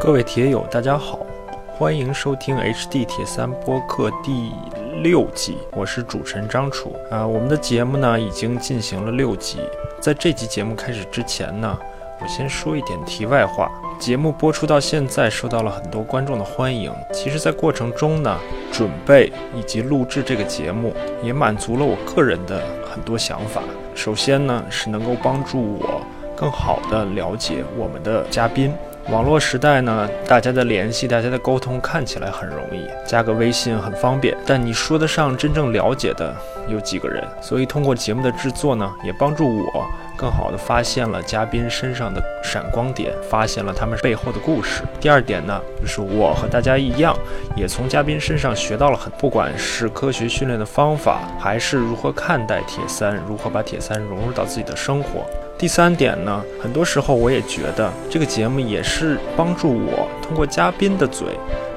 各位铁友，大家好，欢迎收听 HD 铁三播客第六季，我是主持人张楚啊。我们的节目呢已经进行了六集，在这集节目开始之前呢，我先说一点题外话。节目播出到现在，受到了很多观众的欢迎。其实，在过程中呢，准备以及录制这个节目，也满足了我个人的很多想法。首先呢，是能够帮助我更好的了解我们的嘉宾。网络时代呢，大家的联系、大家的沟通看起来很容易，加个微信很方便。但你说得上真正了解的有几个人？所以通过节目的制作呢，也帮助我更好的发现了嘉宾身上的闪光点，发现了他们背后的故事。第二点呢，就是我和大家一样，也从嘉宾身上学到了很，不管是科学训练的方法，还是如何看待铁三，如何把铁三融入到自己的生活。第三点呢，很多时候我也觉得这个节目也是帮助我通过嘉宾的嘴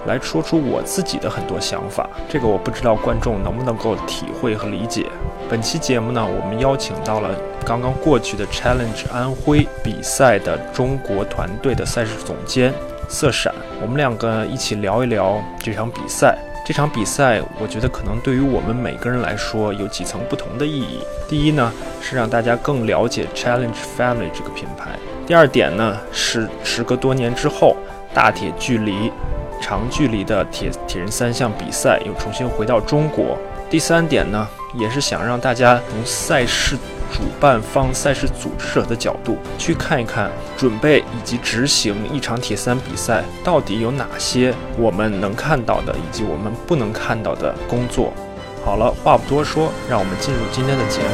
来说出我自己的很多想法。这个我不知道观众能不能够体会和理解。本期节目呢，我们邀请到了刚刚过去的 Challenge 安徽比赛的中国团队的赛事总监色闪，我们两个一起聊一聊这场比赛。这场比赛，我觉得可能对于我们每个人来说有几层不同的意义。第一呢，是让大家更了解 Challenge Family 这个品牌；第二点呢，是时隔多年之后，大铁距离长距离的铁铁人三项比赛又重新回到中国；第三点呢，也是想让大家从赛事。主办方、赛事组织者的角度去看一看，准备以及执行一场铁三比赛到底有哪些我们能看到的，以及我们不能看到的工作。好了，话不多说，让我们进入今天的节目。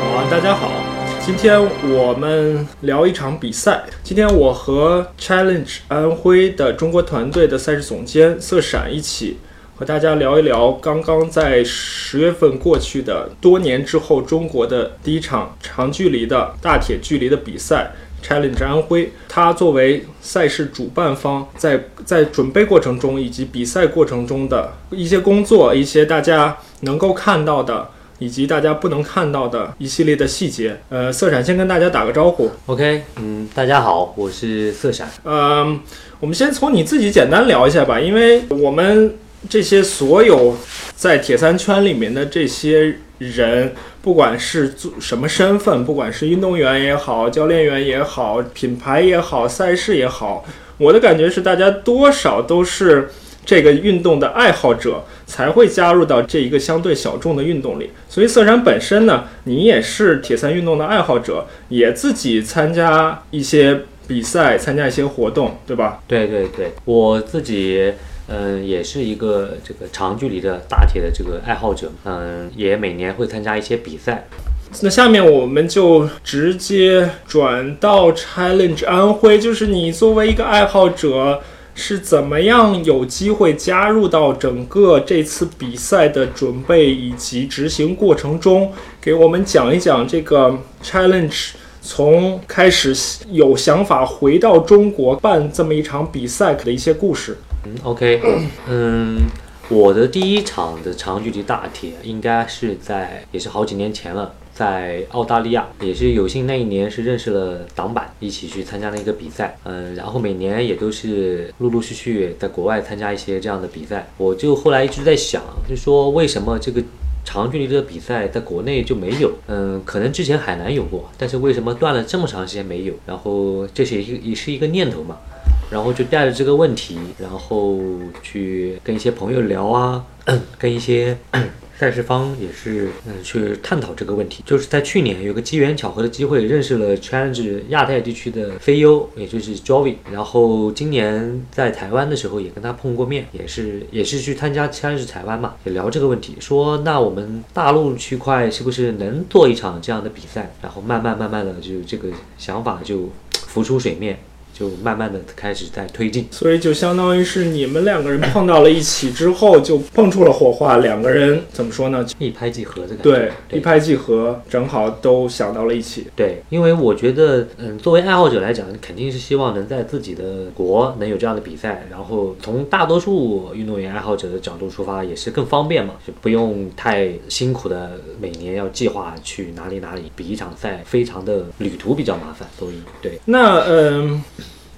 好，大家好，今天我们聊一场比赛。今天我和 Challenge 安徽的中国团队的赛事总监色闪一起。和大家聊一聊刚刚在十月份过去的多年之后，中国的第一场长距离的大铁距离的比赛 Challenge 安徽。它作为赛事主办方，在在准备过程中以及比赛过程中的一些工作，一些大家能够看到的，以及大家不能看到的一系列的细节。呃，色闪先跟大家打个招呼。OK，嗯，大家好，我是色闪。嗯，我们先从你自己简单聊一下吧，因为我们。这些所有在铁三圈里面的这些人，不管是做什么身份，不管是运动员也好，教练员也好，品牌也好，赛事也好，我的感觉是大家多少都是这个运动的爱好者，才会加入到这一个相对小众的运动里。所以色山本身呢，你也是铁三运动的爱好者，也自己参加一些比赛，参加一些活动，对吧？对对对，我自己。嗯，也是一个这个长距离的大铁的这个爱好者，嗯，也每年会参加一些比赛。那下面我们就直接转到 Challenge 安徽，就是你作为一个爱好者，是怎么样有机会加入到整个这次比赛的准备以及执行过程中，给我们讲一讲这个 Challenge 从开始有想法回到中国办这么一场比赛的一些故事。嗯，OK，嗯，我的第一场的长距离大铁应该是在，也是好几年前了，在澳大利亚，也是有幸那一年是认识了党板，一起去参加了一个比赛，嗯，然后每年也都是陆陆续续在国外参加一些这样的比赛，我就后来一直在想，就说为什么这个长距离的比赛在国内就没有？嗯，可能之前海南有过，但是为什么断了这么长时间没有？然后这是一个也是一个念头嘛。然后就带着这个问题，然后去跟一些朋友聊啊，跟一些 赛事方也是嗯去探讨这个问题。就是在去年有个机缘巧合的机会，认识了 Challenge 亚太地区的 CEO，也就是 Jovi。然后今年在台湾的时候也跟他碰过面，也是也是去参加 Challenge 台湾嘛，也聊这个问题，说那我们大陆区块是不是能做一场这样的比赛？然后慢慢慢慢的就这个想法就浮出水面。就慢慢的开始在推进。所以就相当于是你们两个人碰到了一起之后，就碰出了火花，两个人怎么说呢？一拍即合的感觉。对，一拍即合，正好都想到了一起。对，因为我觉得，嗯，作为爱好者来讲，肯定是希望能在自己的国能有这样的比赛，然后从大多数运动员爱好者的角度出发，也是更方便嘛，就不用太辛苦的每年要计划去哪里哪里比一场赛，非常的旅途比较麻烦，所以对。那嗯。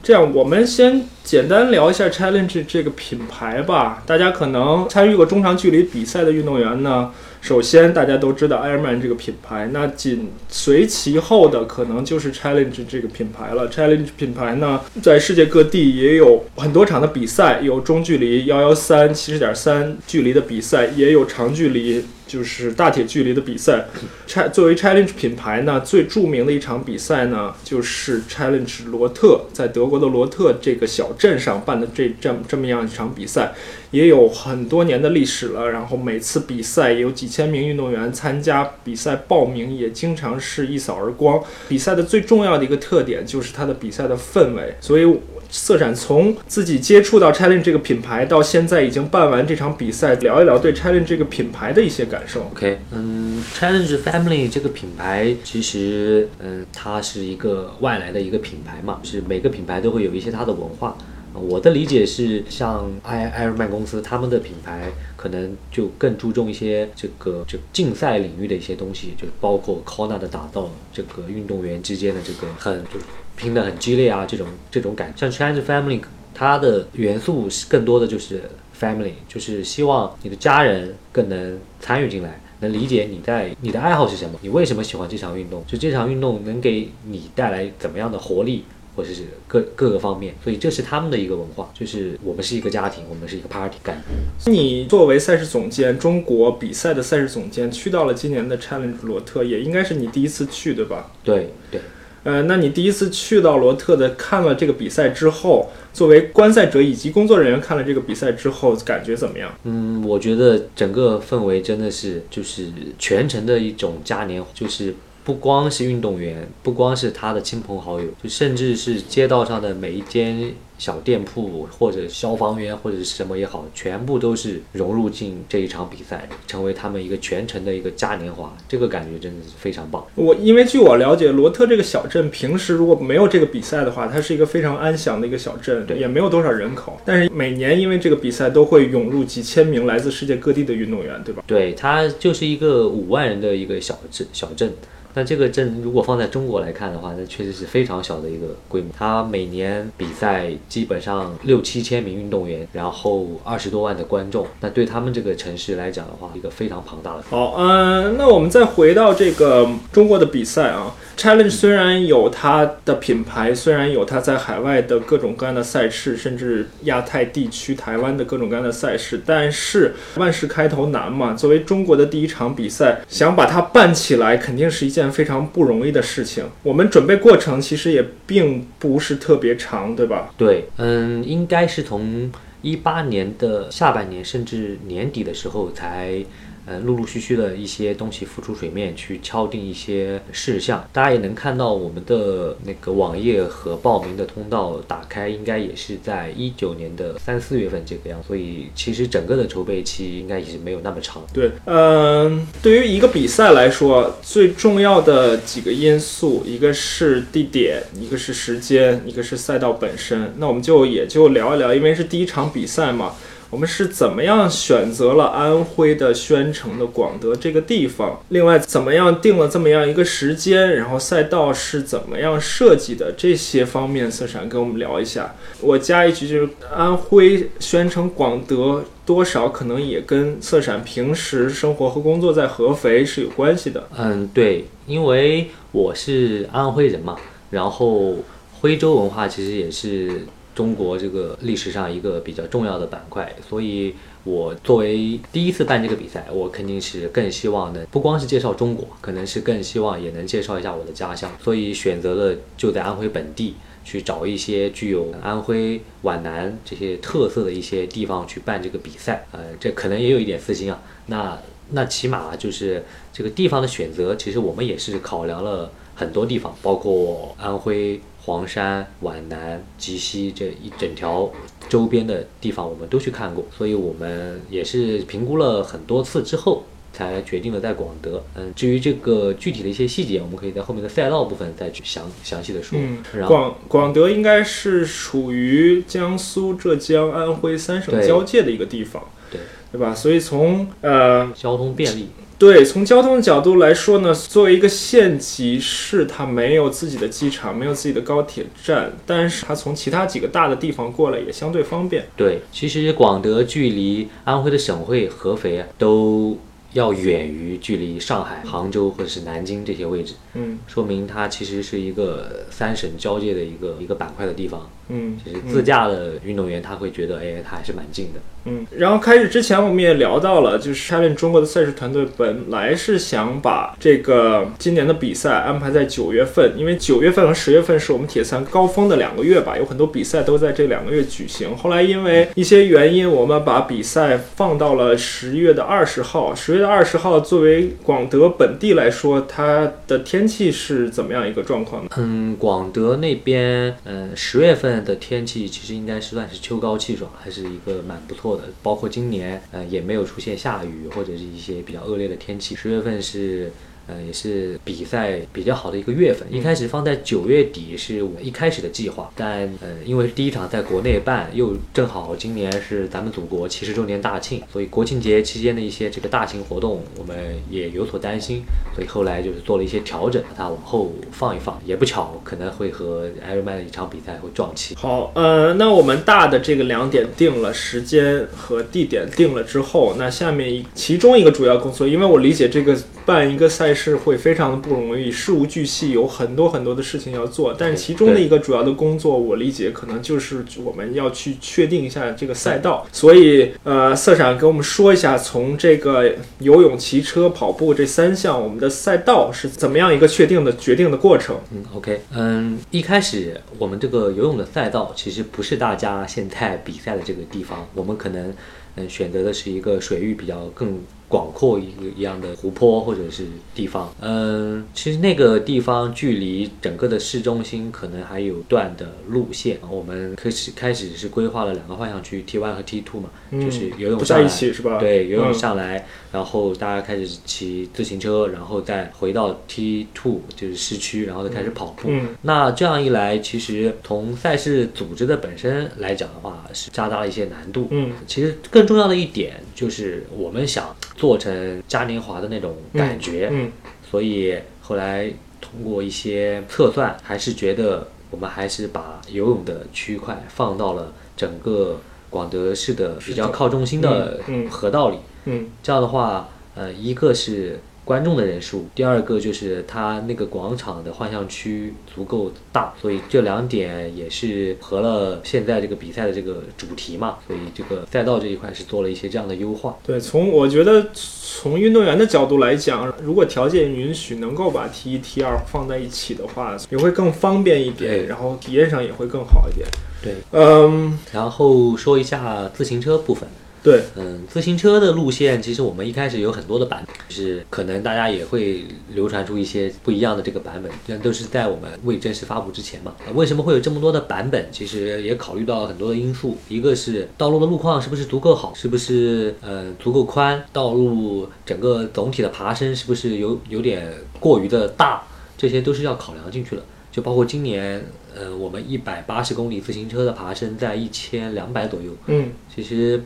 这样，我们先简单聊一下 Challenge 这个品牌吧。大家可能参与过中长距离比赛的运动员呢，首先大家都知道 Airman 这个品牌，那紧随其后的可能就是 Challenge 这个品牌了。Challenge 品牌呢，在世界各地也有很多场的比赛，有中距离幺幺三七十点三距离的比赛，也有长距离。就是大铁距离的比赛，Ch 作为 Challenge 品牌呢，最著名的一场比赛呢，就是 Challenge 罗特，在德国的罗特这个小镇上办的这这么这么样一场比赛，也有很多年的历史了。然后每次比赛有几千名运动员参加比赛，报名也经常是一扫而光。比赛的最重要的一个特点就是它的比赛的氛围，所以。色展从自己接触到 Challenge 这个品牌到现在已经办完这场比赛，聊一聊对 Challenge 这个品牌的一些感受。OK，嗯，Challenge Family 这个品牌其实，嗯，它是一个外来的一个品牌嘛，是每个品牌都会有一些它的文化。我的理解是，像 I Ironman 公司他们的品牌可能就更注重一些这个就竞赛领域的一些东西，就包括 Kona 的打造，这个运动员之间的这个很就。拼得很激烈啊，这种这种感，像 Challenge Family，它的元素是更多的就是 family，就是希望你的家人更能参与进来，能理解你在你的爱好是什么，你为什么喜欢这场运动，就这场运动能给你带来怎么样的活力，或者是各各个方面，所以这是他们的一个文化，就是我们是一个家庭，我们是一个 party 感。你作为赛事总监，中国比赛的赛事总监，去到了今年的 Challenge 罗特，也应该是你第一次去，对吧？对对。呃，那你第一次去到罗特的看了这个比赛之后，作为观赛者以及工作人员看了这个比赛之后，感觉怎么样？嗯，我觉得整个氛围真的是就是全程的一种嘉年华，就是不光是运动员，不光是他的亲朋好友，就甚至是街道上的每一间。小店铺或者消防员或者是什么也好，全部都是融入进这一场比赛，成为他们一个全程的一个嘉年华。这个感觉真的是非常棒。我因为据我了解，罗特这个小镇平时如果没有这个比赛的话，它是一个非常安详的一个小镇，也没有多少人口。但是每年因为这个比赛，都会涌入几千名来自世界各地的运动员，对吧？对，它就是一个五万人的一个小镇小镇。那这个镇如果放在中国来看的话，那确实是非常小的一个规模。它每年比赛基本上六七千名运动员，然后二十多万的观众，那对他们这个城市来讲的话，一个非常庞大的。好，嗯，那我们再回到这个中国的比赛啊。Challenge 虽然有它的品牌，虽然有它在海外的各种各样的赛事，甚至亚太地区、台湾的各种各样的赛事，但是万事开头难嘛。作为中国的第一场比赛，想把它办起来，肯定是一件件非常不容易的事情。我们准备过程其实也并不是特别长，对吧？对，嗯，应该是从一八年的下半年，甚至年底的时候才。呃，陆陆续续的一些东西浮出水面，去敲定一些事项。大家也能看到我们的那个网页和报名的通道打开，应该也是在一九年的三四月份这个样。所以其实整个的筹备期应该也是没有那么长。对，嗯，对于一个比赛来说，最重要的几个因素，一个是地点，一个是时间，一个是赛道本身。那我们就也就聊一聊，因为是第一场比赛嘛。我们是怎么样选择了安徽的宣城的广德这个地方？另外，怎么样定了这么样一个时间？然后赛道是怎么样设计的？这些方面，色闪跟我们聊一下。我加一句，就是安徽宣城广德，多少可能也跟色闪平时生活和工作在合肥是有关系的。嗯，对，因为我是安徽人嘛，然后徽州文化其实也是。中国这个历史上一个比较重要的板块，所以我作为第一次办这个比赛，我肯定是更希望的，不光是介绍中国，可能是更希望也能介绍一下我的家乡，所以选择了就在安徽本地去找一些具有安徽皖南这些特色的一些地方去办这个比赛。呃，这可能也有一点私心啊，那那起码就是这个地方的选择，其实我们也是考量了。很多地方，包括安徽黄山、皖南、鸡西这一整条周边的地方，我们都去看过，所以我们也是评估了很多次之后。才决定了在广德。嗯，至于这个具体的一些细节，我们可以在后面的赛道部分再去详详细的说。嗯，然后广广德应该是属于江苏、浙江、安徽三省交界的一个地方，对对吧？所以从呃交通便利，对从交通的角度来说呢，作为一个县级市，它没有自己的机场，没有自己的高铁站，但是它从其他几个大的地方过来也相对方便。对，其实广德距离安徽的省会合肥啊都要远于距离上海、杭州或者是南京这些位置，嗯说明它其实是一个三省交界的一个一个板块的地方。嗯其实自驾的运动员他会觉得，哎，他还是蛮近的。嗯，然后开始之前我们也聊到了，就是 Challenge 中国的赛事团队本来是想把这个今年的比赛安排在九月份，因为九月份和十月份是我们铁三高峰的两个月吧，有很多比赛都在这两个月举行。后来因为一些原因，我们把比赛放到了十月的二十号。十月的二十号，作为广德本地来说，它的天气是怎么样一个状况呢？嗯，广德那边，嗯，十月份的天气其实应该是算是秋高气爽，还是一个蛮不错的。包括今年，呃，也没有出现下雨或者是一些比较恶劣的天气。十月份是。呃，也是比赛比较好的一个月份。一开始放在九月底是我一开始的计划，但呃，因为第一场在国内办，又正好今年是咱们祖国七十周年大庆，所以国庆节期间的一些这个大型活动，我们也有所担心，所以后来就是做了一些调整，把它往后放一放。也不巧，可能会和 Ironman 的一场比赛会撞期。好，呃，那我们大的这个两点定了，时间和地点定了之后，那下面其中一个主要工作，因为我理解这个办一个赛事会非常的不容易，事无巨细，有很多很多的事情要做。但是其中的一个主要的工作，我理解可能就是我们要去确定一下这个赛道。所以，呃，色闪给我们说一下，从这个游泳、骑车、跑步这三项，我们的赛道是怎么样一个确定的决定的过程？嗯，OK，嗯，一开始我们这个游泳的赛道其实不是大家现在比赛的这个地方，我们可能嗯选择的是一个水域比较更广阔一个一样的湖泊或者是地方。嗯，其实那个地方距离整个的市中心可能还有段的路线。我们开始开始是规划了两个换向区 T one 和 T two 嘛，就是游泳不在一上来起是吧？对，游泳嗯上来，然后大家开始骑自行车，然后再回到 T two 就是市区，然后再开始跑步。嗯那这样一来，其实从赛事组织的本身来讲的话，是加大了一些难度。嗯其实更重要的一点就是，我们想做成嘉年华的那种感觉，嗯所以后来通过一些测算，还是觉得我们还是把游泳的区块放到了整个广德市的比较靠中心的河道里。嗯。这样的话，呃，一个是观众的人数，第二个就是它那个广场的幻象区足够大，所以这两点也是合了现在这个比赛的这个主题嘛，所以这个赛道这一块是做了一些这样的优化。对，从我觉得从运动员的角度来讲，如果条件允许，能够把 T 一、T 二放在一起的话，也会更方便一点，然后体验上也会更好一点。对，嗯，然后说一下自行车部分。对，嗯，自行车的路线其实我们一开始有很多的版本，就是可能大家也会流传出一些不一样的这个版本，但都是在我们未正式发布之前嘛。呃为什么会有这么多的版本？其实也考虑到很多的因素，一个是道路的路况是不是足够好，是不是呃足够宽，道路整个总体的爬升是不是有有点过于的大，这些都是要考量进去的。就包括今年，呃，我们一百八十公里自行车的爬升在一千两百左右，嗯其实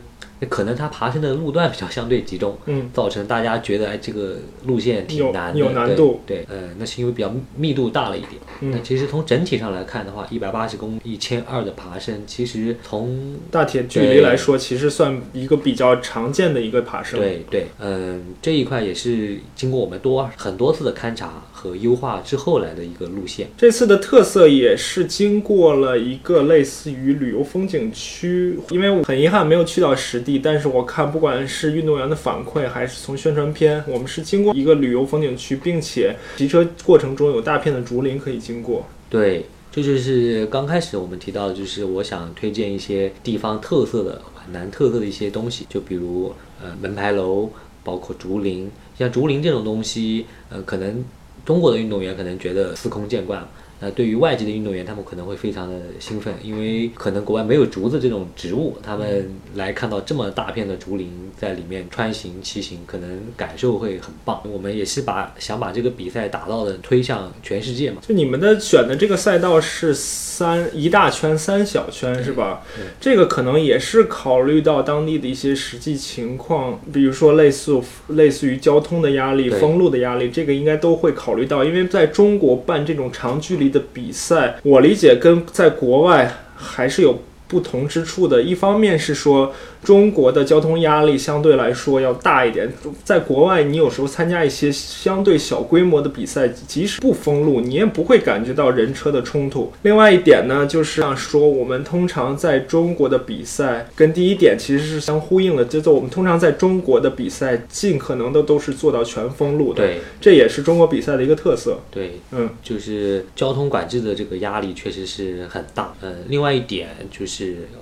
可能它爬升的路段比较相对集中，嗯造成大家觉得哎这个路线挺难的，有难对度对，呃，那是因为比较密度大了一点。那嗯，其实从整体上来看的话，一百八十公里、一千二的爬升，其实从大铁距离来说，其实算一个比较常见的一个爬升。，对对，嗯，这一块也是经过我们多很多次的勘察和优化之后来的一个路线。这次的特色也是经过了一个类似于旅游风景区，因为我很遗憾没有去到实地，但是我看不管是运动员的反馈，还是从宣传片，我们是经过一个旅游风景区，并且骑车过程中有大片的竹林可以经过。对，这就是刚开始我们提到，就是我想推荐一些地方特色的、皖南特色的一些东西，就比如呃门牌楼，包括竹林。像竹林这种东西，呃，可能中国的运动员可能觉得司空见惯。那对于外籍的运动员，他们可能会非常的兴奋，因为可能国外没有竹子这种植物，他们来看到这么大片的竹林在里面穿行骑行，可能感受会很棒。我们也是把想把这个比赛打造的推向全世界嘛。就你们的选的这个赛道是三一大圈三小圈是吧？对这个可能也是考虑到当地的一些实际情况，比如说类似类似于交通的压力、封路的压力，这个应该都会考虑到。因为在中国办这种长距离的比赛，我理解跟在国外还是有不同之处的。一方面是说中国的交通压力相对来说要大一点，在国外你有时候参加一些相对小规模的比赛，即使不封路，你也不会感觉到人车的冲突。另外一点呢，就是像说我们通常在中国的比赛跟第一点其实是相呼应的，就是我们通常在中国的比赛尽可能的都是做到全封路的，对这也是中国比赛的一个特色。对，嗯，就是交通管制的这个压力确实是很大。呃，另外一点就是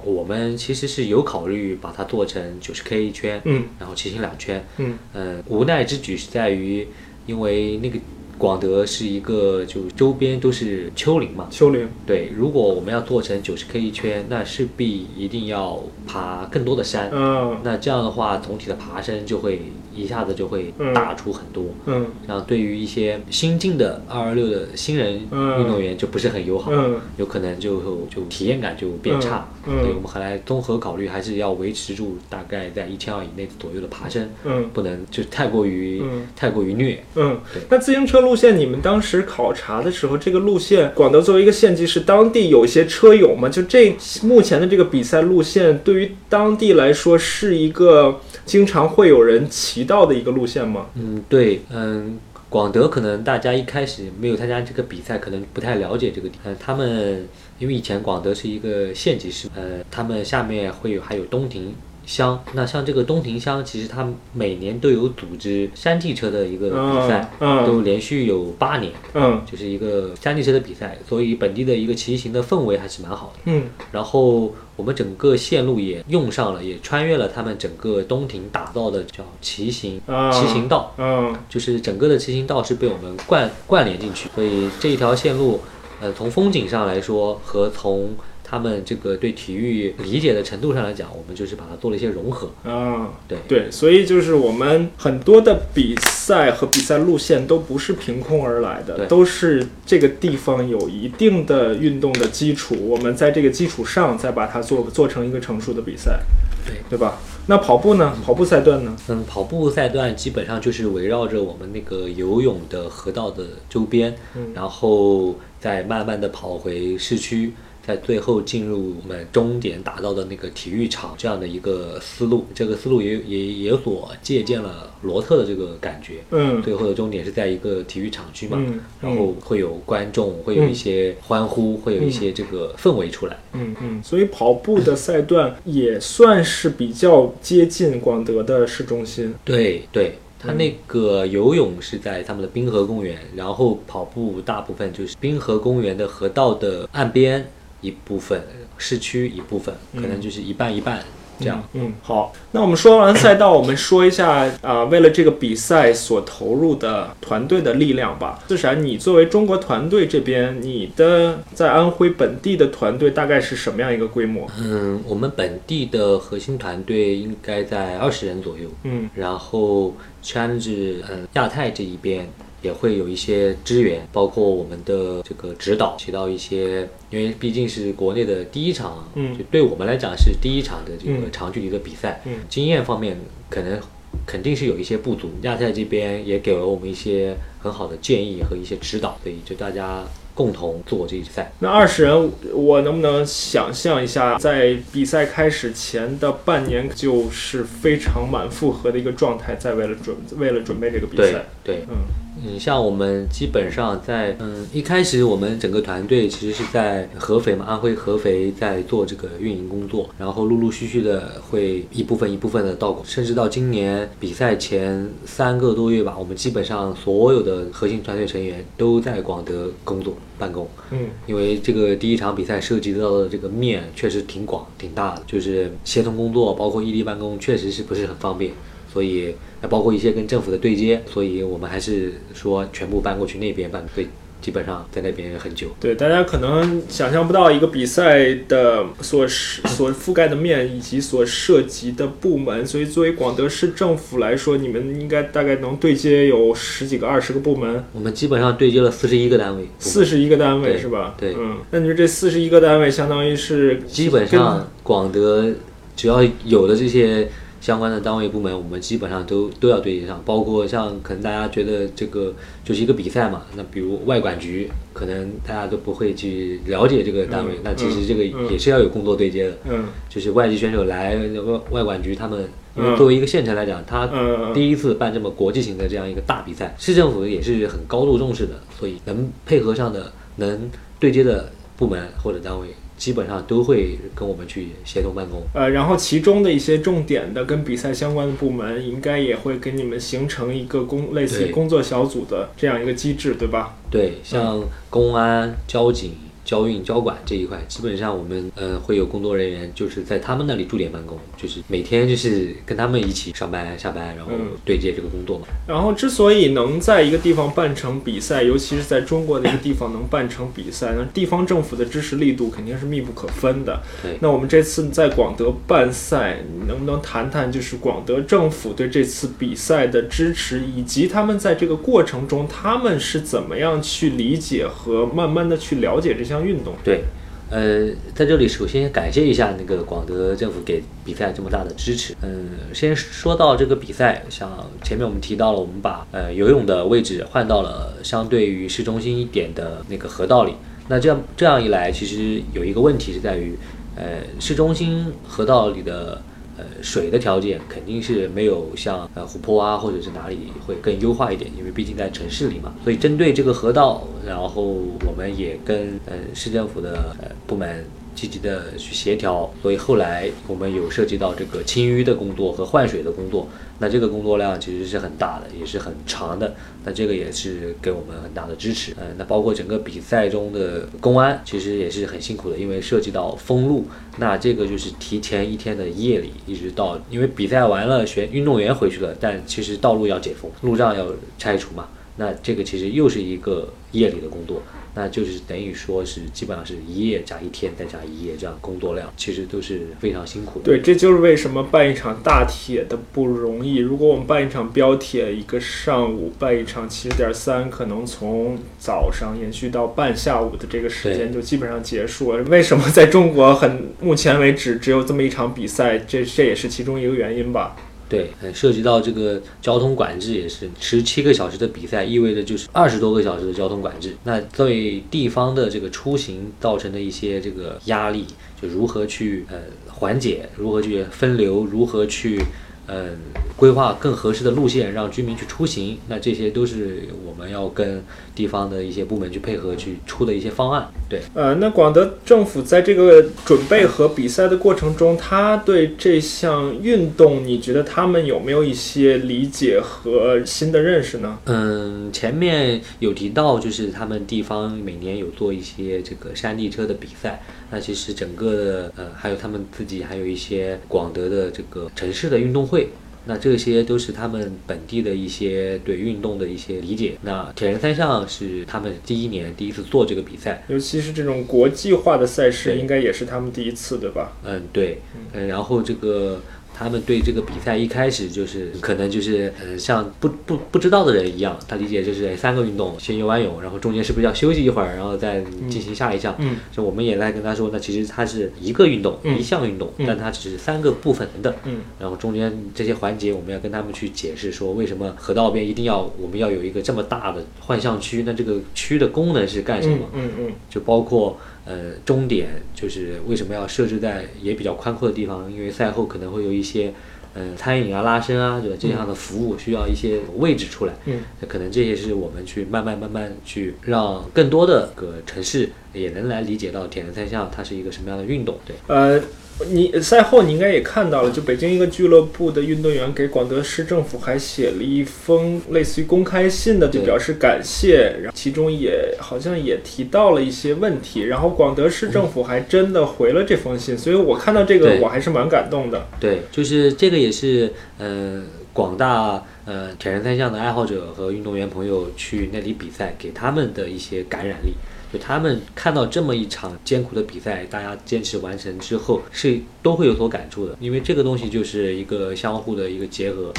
我们其实是有考虑把它做成九十 K 一圈，嗯。然后骑行两圈。嗯。呃，无奈之举是在于，因为那个广德是一个就周边都是丘陵嘛，丘陵，对，如果我们要做成九十 K 一圈，那势必一定要爬更多的山。嗯。那这样的话，总体的爬升就会一下子就会嗯。大出很多。嗯。然后对于一些新进的二二六的新人嗯。运动员就不是很友好，嗯。有可能就就体验感就变差。嗯。嗯。所以我们后来综合考虑，还是要维持住大概在一千二以内左右的爬升，嗯。不能就太过于、嗯。太过于虐。嗯，那自行车路线，你们当时考察的时候，这个路线，广德作为一个县级市，当地有一些车友嘛？就这目前的这个比赛路线，对于当地来说是一个经常会有人骑到的一个路线吗？嗯，对，嗯。广德可能大家一开始没有参加这个比赛，可能不太了解这个地。方，他们因为以前广德是一个县级市，呃，他们下面会有还有东亭乡。那像这个东亭乡，其实他们每年都有组织山地车的一个比赛，嗯嗯都连续有八年，嗯就是一个山地车的比赛，所以本地的一个骑行的氛围还是蛮好的。嗯然后我们整个线路也用上了，也穿越了他们整个东亭打造的叫骑行啊骑行道。嗯就是整个的骑行道是被我们贯贯连进去，所以这一条线路，呃，从风景上来说和从他们这个对体育理解的程度上来讲，我们就是把它做了一些融合。啊，对对，所以就是我们很多的比赛和比赛路线都不是凭空而来的，都是这个地方有一定的运动的基础，我们在这个基础上再把它做做成一个成熟的比赛，对对吧？那跑步呢？跑步赛段呢？嗯，跑步赛段基本上就是围绕着我们那个游泳的河道的周边，嗯然后再慢慢的跑回市区，在最后进入我们终点打造的那个体育场这样的一个思路。这个思路也也也所借鉴了罗特的这个感觉。嗯最后的终点是在一个体育场区嘛，嗯然后会有观众，会有一些欢呼，会有一些这个氛围出来。嗯嗯，所以跑步的赛段也算是比较接近广德的市中心。对对，它嗯那个游泳是在他们的滨河公园，然后跑步大部分就是滨河公园的河道的岸边一部分，市区一部分，可能就是一半一半这样。嗯，好，那我们说完赛道，我们说一下啊、为了这个比赛所投入的团队的力量吧。自闪，你作为中国团队这边，你的在安徽本地的团队大概是什么样一个规模？嗯，我们本地的核心团队应该在二十人左右，嗯然后 challenge 嗯亚太这一边也会有一些支援，包括我们的这个指导起到一些，因为毕竟是国内的第一场，嗯。就对我们来讲是第一场的这个嗯。长距离的比赛，嗯。经验方面可能肯定是有一些不足，亚太这边也给了我们一些很好的建议和一些指导，所以就大家共同做这一赛。那二十人，我能不能想象一下，在比赛开始前的半年，就是非常满负荷的一个状态，在为了准为了准备这个比对赛？对，嗯嗯，像我们基本上在嗯一开始，我们整个团队其实是在合肥嘛，安徽合肥在做这个运营工作，然后陆陆续续的会一部分一部分的到，甚至到今年比赛前三个多月吧，我们基本上所有的核心团队成员都在广德工作办公。嗯因为这个第一场比赛涉及到的这个面确实挺广挺大的，就是协同工作，包括异地办公，确实是不是很方便。所以那包括一些跟政府的对接，所以我们还是说全部搬过去那边办，对，基本上在那边很久。对，大家可能想象不到一个比赛的所所覆盖的面以及所涉及的部门，所以作为广德市政府来说，你们应该大概能对接有十几个、二十个部门，我们基本上对接了四十一个单位，四十一个单位是吧？对嗯，那你说这四十一个单位相当于是基本上广德只要有的这些相关的单位部门，我们基本上都都要对接上，包括像可能大家觉得这个就是一个比赛嘛，那比如外管局，可能大家都不会去了解这个单位，嗯那其实这个嗯也是要有工作对接的，嗯就是外籍选手来外外管局他们。因为嗯作为一个县城来讲，他第一次办这么国际型的这样一个大比赛，市政府也是很高度重视的，所以能配合上的、能对接的部门或者单位，基本上都会跟我们去协同办公。呃，然后其中的一些重点的跟比赛相关的部门，应该也会给你们形成一个工类似于工作小组的这样一个机制，对吧？对，像公安、交警、交运、交管这一块，基本上我们呃会有工作人员就是在他们那里驻点办公，就是每天就是跟他们一起上班下班，然后嗯对接这个工作嘛。然后，之所以能在一个地方办成比赛，尤其是在中国的一个地方能办成比赛，那地方政府的支持力度肯定是密不可分的。对那我们这次在广德办赛，你能不能谈谈就是广德政府对这次比赛的支持，以及他们在这个过程中他们是怎么样去理解和慢慢的去了解这项运动？对，呃，在这里首先感谢一下那个广德政府给比赛这么大的支持。嗯，先说到这个比赛，像前面我们提到了，我们把呃游泳的位置换到了相对于市中心一点的那个河道里。那这样这样一来，其实有一个问题是在于，呃，市中心河道里的。呃，水的条件肯定是没有像呃湖泊啊，或者是哪里会更优化一点，因为毕竟在城市里嘛。所以针对这个河道，然后我们也跟呃市政府的呃部门积极的去协调，所以后来我们有涉及到这个清淤的工作和换水的工作，那这个工作量其实是很大的，也是很长的，那这个也是给我们很大的支持。呃，那包括整个比赛中的公安，其实也是很辛苦的，因为涉及到封路，那这个就是提前一天的夜里，一直到因为比赛完了，选运动员回去了，但其实道路要解封，路障要拆除嘛，那这个其实又是一个夜里的工作。那就是等于说是基本上是一夜加一天再加一夜这样工作量，其实都是非常辛苦的。对，这就是为什么办一场大铁的不容易。如果我们办一场标铁，一个上午办一场七十点三，可能从早上延续到半下午的这个时间就基本上结束了。为什么在中国很目前为止只有这么一场比赛？这这也是其中一个原因吧。对，呃涉及到这个交通管制也是十七个小时的比赛，意味着就是二十多个小时的交通管制。那对地方的这个出行造成的一些这个压力，就如何去呃缓解，如何去分流，如何去呃规划更合适的路线，让居民去出行，那这些都是我们要跟地方的一些部门去配合去出的一些方案。对。呃，那广德政府在这个准备和比赛的过程中，他对这项运动，你觉得他们有没有一些理解和新的认识呢？嗯，前面有提到，就是他们地方每年有做一些这个山地车的比赛。那其实整个的呃，还有他们自己还有一些广德的这个城市的运动会。那这些都是他们本地的一些对运动的一些理解。那铁人三项是他们第一年第一次做这个比赛。尤其是这种国际化的赛事，应该也是他们第一次，对吧？嗯，对，嗯，然后这个他们对这个比赛一开始就是可能就是呃像不不不知道的人一样，他理解就是哎三个运动，先游完泳，然后中间是不是要休息一会儿，然后再进行下一项。嗯，就我们也在跟他说，那其实它是一个运动，嗯一项运动，嗯但它只是三个部分的。嗯然后中间这些环节，我们要跟他们去解释说，为什么河道边一定要我们要有一个这么大的换向区？那这个区的功能是干什么？嗯嗯就包括呃终点，就是为什么要设置在也比较宽阔的地方？因为赛后可能会有一些呃餐饮啊、拉伸啊，对吧？这样的服务需要一些位置出来。嗯那可能这些是我们去慢慢慢慢去让更多的个城市也能来理解到铁人三项它是一个什么样的运动。对，呃，你赛后你应该也看到了，就北京一个俱乐部的运动员给广德市政府还写了一封类似于公开信的，就表示感谢，然后其中也好像也提到了一些问题，然后广德市政府还真的回了这封信，所以我看到这个我还是蛮感动的。对，就是这个也是呃广大呃铁人三项的爱好者和运动员朋友去那里比赛，给他们的一些感染力。就他们看到这么一场艰苦的比赛，大家坚持完成之后，是都会有所感触的。因为这个东西就是一个相互的一个结合。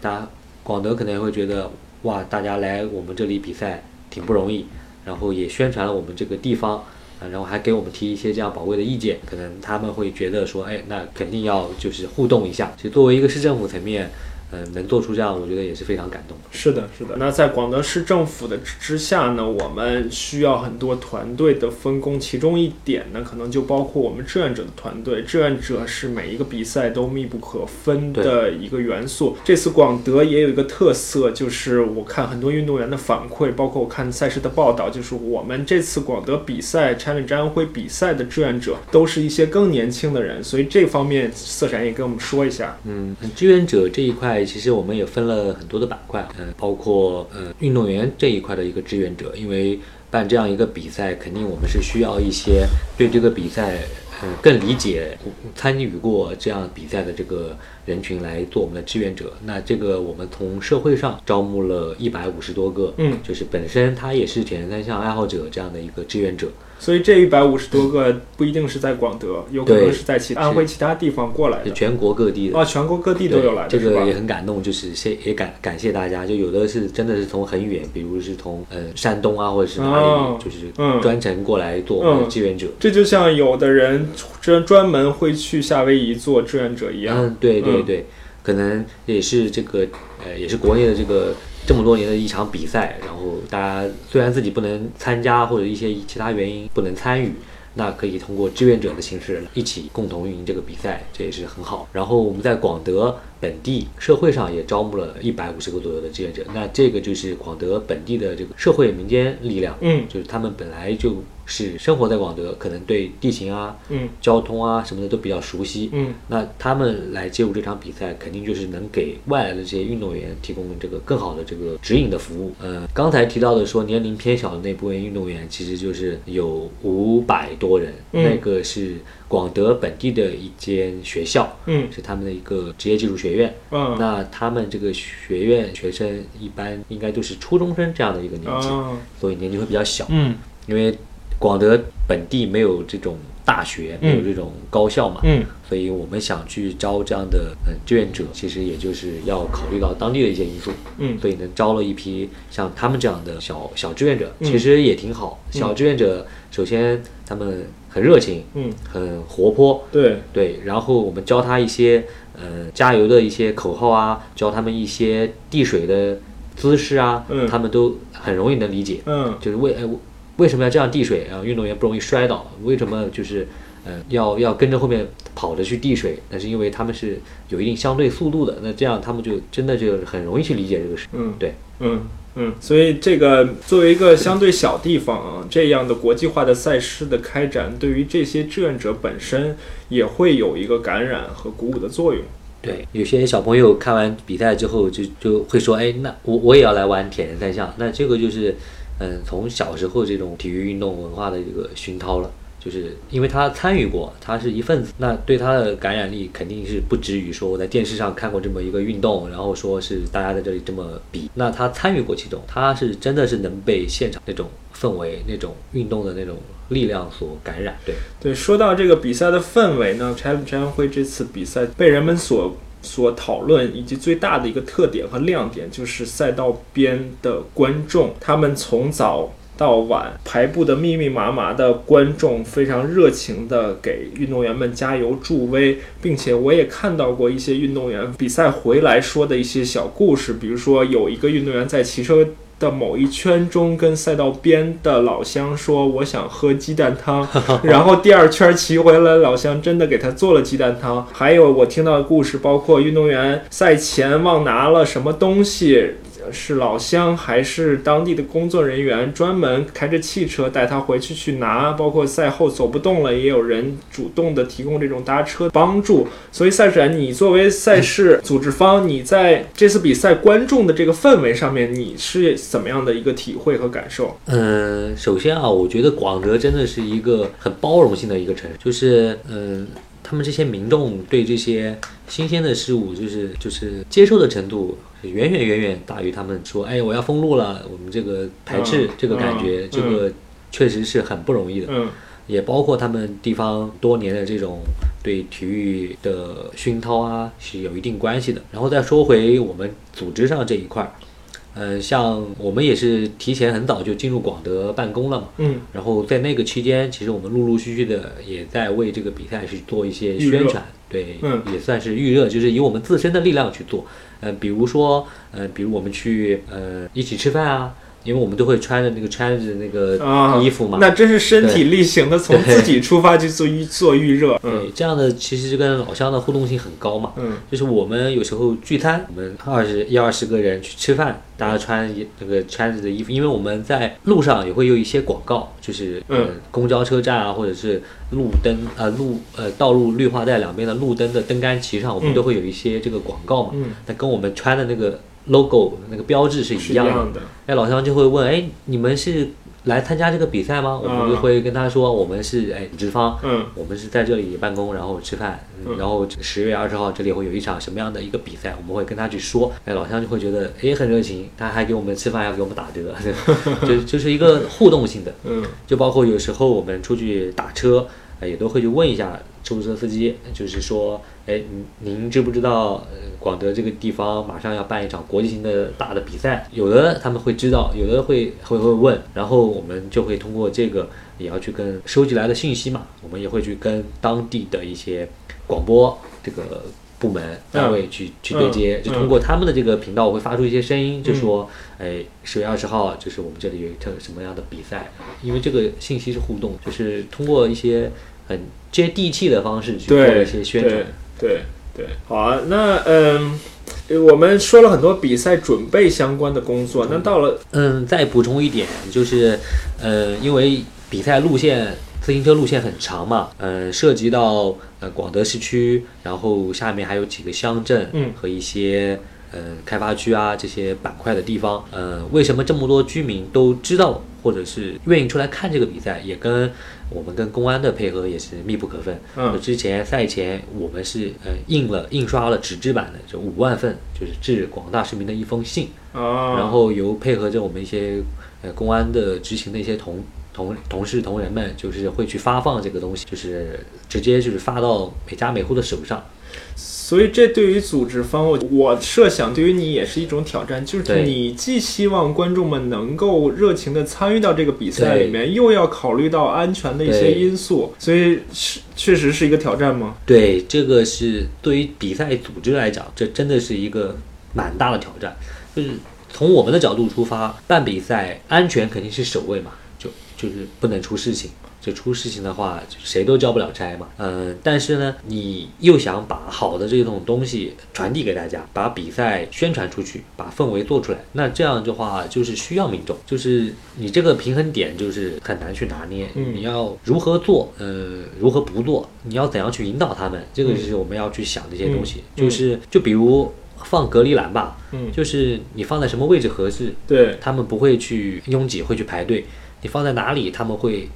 大家广德可能会觉得，哇，大家来我们这里比赛挺不容易，然后也宣传了我们这个地方，啊，然后还给我们提一些这样宝贵的意见，可能他们会觉得说，哎，那肯定要就是互动一下。其实作为一个市政府层面。嗯，能做出这样，我觉得也是非常感动。是的，是的。那在广德市政府的之下呢，我们需要很多团队的分工，其中一点呢，可能就包括我们志愿者的团队。志愿者是每一个比赛都密不可分的一个元素。这次广德也有一个特色，就是我看很多运动员的反馈，包括我看赛事的报道，就是我们这次广德比赛 Challenge 安徽比赛的志愿者都是一些更年轻的人，所以这方面色展也跟我们说一下。嗯，志愿者这一块。其实我们也分了很多的板块，嗯，包括呃运动员这一块的一个志愿者，因为办这样一个比赛，肯定我们是需要一些对这个比赛呃更理解、参与过这样比赛的这个人群来做我们的志愿者。那这个我们从社会上招募了一百五十多个，嗯，就是本身他也是铁人三项爱好者这样的一个志愿者。所以这一百五十多个不一定是在广德，有可能是在其安徽其他地方过来的，全国各地的啊，全国各地都有来的，这个也很感动，就是谢也感感谢大家，就有的是真的是从很远，比如是从呃山东啊或者是哪里，就是专程过来做我们的志愿者。这就像有的人专专门会去夏威夷做志愿者一样。嗯，对对对对，可能也是这个呃也是国内的这个。这么多年的一场比赛，然后大家虽然自己不能参加或者一些其他原因不能参与。那可以通过志愿者的形式一起共同运营这个比赛，这也是很好。然后我们在广德本地社会上也招募了一百五十个左右的志愿者，那这个就是广德本地的这个社会民间力量，嗯，就是他们本来就是生活在广德，可能对地形啊、嗯、交通啊什么的都比较熟悉，嗯，那他们来介入这场比赛，肯定就是能给外来的这些运动员提供这个更好的这个指引的服务。呃，刚才提到的说年龄偏小的那部分运动员，其实就是有五百。多人，那个是广德本地的一间学校，嗯，是他们的一个职业技术学院，嗯，那他们这个学院学生一般应该都是初中生这样的一个年纪，所以年纪会比较小，嗯，因为广德本地没有这种大学，没有这种高校嘛，嗯，所以我们想去招这样的嗯志愿者，其实也就是要考虑到当地的一些因素，嗯，所以能招了一批像他们这样的小小志愿者，其实也挺好，小志愿者。首先，他们很热情，嗯，很活泼，对。对。然后我们教他一些，呃，加油的一些口号啊，教他们一些递水的姿势啊，嗯，他们都很容易能理解，嗯，就是为呃为什么要这样递水啊？运动员不容易摔倒，为什么就是呃要要跟着后面跑着去递水？那是因为他们是有一定相对速度的，那这样他们就真的就很容易去理解这个事，嗯，对，嗯。嗯，所以这个作为一个相对小地方啊，这样的国际化的赛事的开展，对于这些志愿者本身也会有一个感染和鼓舞的作用。对，有些小朋友看完比赛之后就就会说：“哎，那我我也要来玩铁人三项。”那这个就是，嗯，从小时候这种体育运动文化的一个熏陶了。就是因为他参与过，他是一份子，那对他的感染力肯定是不止于说我在电视上看过这么一个运动，然后说是大家在这里这么比。那他参与过其中，他是真的是能被现场那种氛围、那种运动的那种力量所感染。对对，说到这个比赛的氛围呢，柴柴会这次比赛被人们所所讨论，以及最大的一个特点和亮点，就是赛道边的观众，他们从早。到晚排布的密密麻麻的观众非常热情地给运动员们加油助威，并且我也看到过一些运动员比赛回来说的一些小故事，比如说有一个运动员在骑车的某一圈中跟赛道边的老乡说：“我想喝鸡蛋汤。”然后第二圈骑回来，老乡真的给他做了鸡蛋汤。还有我听到的故事，包括运动员赛前忘拿了什么东西。是老乡还是当地的工作人员，专门开着汽车带他回去去拿。包括赛后走不动了，也有人主动的提供这种搭车帮助。所以赛展，你作为赛事组织方，你在这次比赛观众的这个氛围上面，你是怎么样的一个体会和感受？嗯，首先啊，我觉得广德真的是一个很包容性的一个城市，就是嗯。他们这些民众对这些新鲜的事物，就是就是接受的程度，远远远远大于他们说，哎，我要封路了，我们这个排斥、嗯这个感觉，嗯这个确实是很不容易的。嗯也包括他们地方多年的这种对体育的熏陶啊，是有一定关系的。然后再说回我们组织上这一块儿，呃，像我们也是提前很早就进入广德办公了嘛，嗯然后在那个期间，其实我们陆陆续续的也在为这个比赛去做一些宣传，对，嗯也算是预热，就是以我们自身的力量去做。呃，比如说，呃，比如我们去呃一起吃饭啊，因为我们都会穿着那个穿着那个啊，衣服嘛，那真是身体力行的，从自己出发去做预做预热。嗯。对，这样的其实就跟老乡的互动性很高嘛。嗯。就是我们有时候聚餐，我们二十一二十个人去吃饭，大家穿一那个穿着的衣服，因为我们在路上也会有一些广告，就是公交车站啊，或者是路灯呃路呃道路绿化带两边的路灯的灯杆旗上，我们嗯。都会有一些这个广告嘛。嗯，那跟我们穿的那个 logo 那个标志是是一样的。样的。哎，老乡就会问，哎，你们是来参加这个比赛吗？我们就会跟他说，我们是哎直方，嗯。我们是在这里办公，然后吃饭，嗯然后十月二十号这里会有一场什么样的一个比赛，我们会跟他去说，哎，老乡就会觉得哎很热情，他还给我们吃饭，还给我们打折，就就是一个互动性的，嗯。就包括有时候我们出去打车，呃也都会去问一下出租车司机，就是说，哎，您您知不知道，呃，广德这个地方马上要办一场国际性的大的比赛？有的他们会知道，有的会会会问，然后我们就会通过这个也要去跟收集来的信息嘛，我们也会去跟当地的一些广播这个。部门单位去、去对接，嗯就通过他们的这个频道，我会发出一些声音，就说，哎，十月二十号就是我们这里有一场什么样的比赛，因为这个信息是互动，就是通过一些很接地气的方式去做一些宣传。对对。对，好啊，那嗯。呃我们说了很多比赛准备相关的工作，那到了嗯，再补充一点，就是，呃，因为比赛路线自行车路线很长嘛，呃，涉及到呃广德市区，然后下面还有几个乡镇，嗯。和一些呃开发区啊这些板块的地方，呃，为什么这么多居民都知道或者是愿意出来看这个比赛，也跟我们跟公安的配合也是密不可分。之前赛前我们是呃印了印刷了纸质版的，就五万份，就是致广大市民的一封信。啊，然后由配合着我们一些呃公安的执勤的一些同同同事同仁们，就是会去发放这个东西，就是直接就是发到每家每户的手上。所以这对于组织方，我我设想对于你也是一种挑战，就是你既希望观众们能够热情的参与到这个比赛里面，又要考虑到安全的一些因素，所以是确实是一个挑战吗？对，这个是对于比赛组织来讲，这真的是一个蛮大的挑战。就是从我们的角度出发，办比赛安全肯定是首位嘛，就就是不能出事情。就出事情的话，谁都交不了差嘛。嗯，但是呢，你又想把好的这种东西传递给大家，把比赛宣传出去，把氛围做出来，那这样的话就是需要民众，就是你这个平衡点就是很难去拿捏。嗯你要如何做，呃，如何不做，你要怎样去引导他们，这个就是我们要去想的一些东西。嗯就是就比如放隔离栏吧，嗯，就是你放在什么位置合适，对，他们不会去拥挤，会去排队。你放在哪里，他们会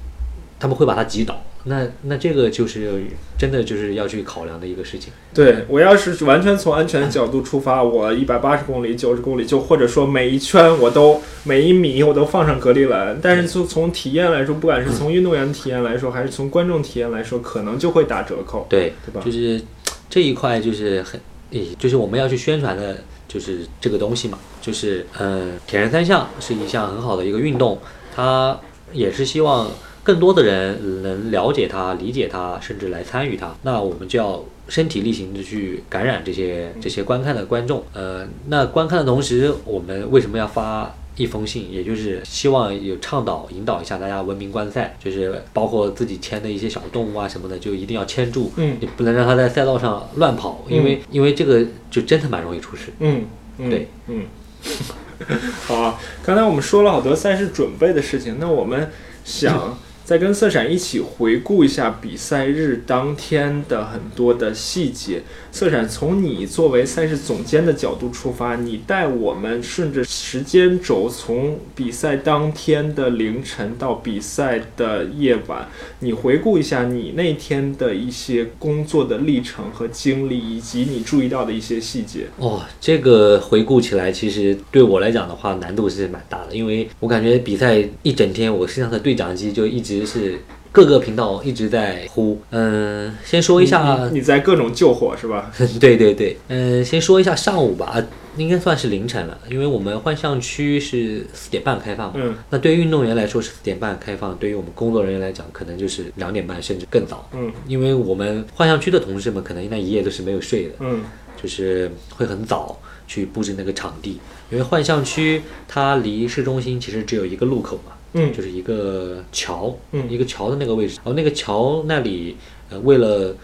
他们会把它挤倒。那那这个就是真的就是要去考量的一个事情。对我要是完全从安全的角度出发，我一百八十公里、九十公里，就或者说每一圈我都每一米我都放上隔离栏。但是从从体验来说，不管是从运动员体验来说，还是从观众体验来说，可能就会打折扣，对，对吧？就是这一块就是很，诶，就是我们要去宣传的，就是这个东西嘛，就是呃，铁人三项是一项很好的一个运动，它也是希望更多的人能了解他、理解他，甚至来参与他。那我们就要身体力行的去感染这些这些观看的观众。呃，那观看的同时，我们为什么要发？一封信，也就是希望有倡导、引导一下大家文明观赛，就是包括自己牵的一些小动物啊什么的，就一定要牵住，嗯你不能让它在赛道上乱跑，因为、因为这个就真的蛮容易出事。嗯，嗯对，嗯，好啊。刚才我们说了好多赛事准备的事情，那我们想再跟色闪一起回顾一下比赛日当天的很多的细节。色闪，从你作为赛事总监的角度出发，你带我们顺着时间轴，从比赛当天的凌晨到比赛的夜晚，你回顾一下你那天的一些工作的历程和经历，以及你注意到的一些细节。哦，这个回顾起来，其实对我来讲的话，难度是蛮大的，因为我感觉比赛一整天，我身上的对讲机就一直是。各个频道一直在呼，嗯，先说一下，你在各种救火是吧？对 对对，嗯，先说一下上午吧，应该算是凌晨了，因为我们幻象区是四点半开放，嗯，那对于运动员来说是四点半开放，对于我们工作人员来讲，可能就是两点半甚至更早，嗯，因为我们幻象区的同事们可能那一夜都是没有睡的，嗯，就是会很早去布置那个场地，因为幻象区它离市中心其实只有一个路口嘛。嗯，就是一个桥，嗯，一个桥的那个位置，然后那个桥那里，呃，为了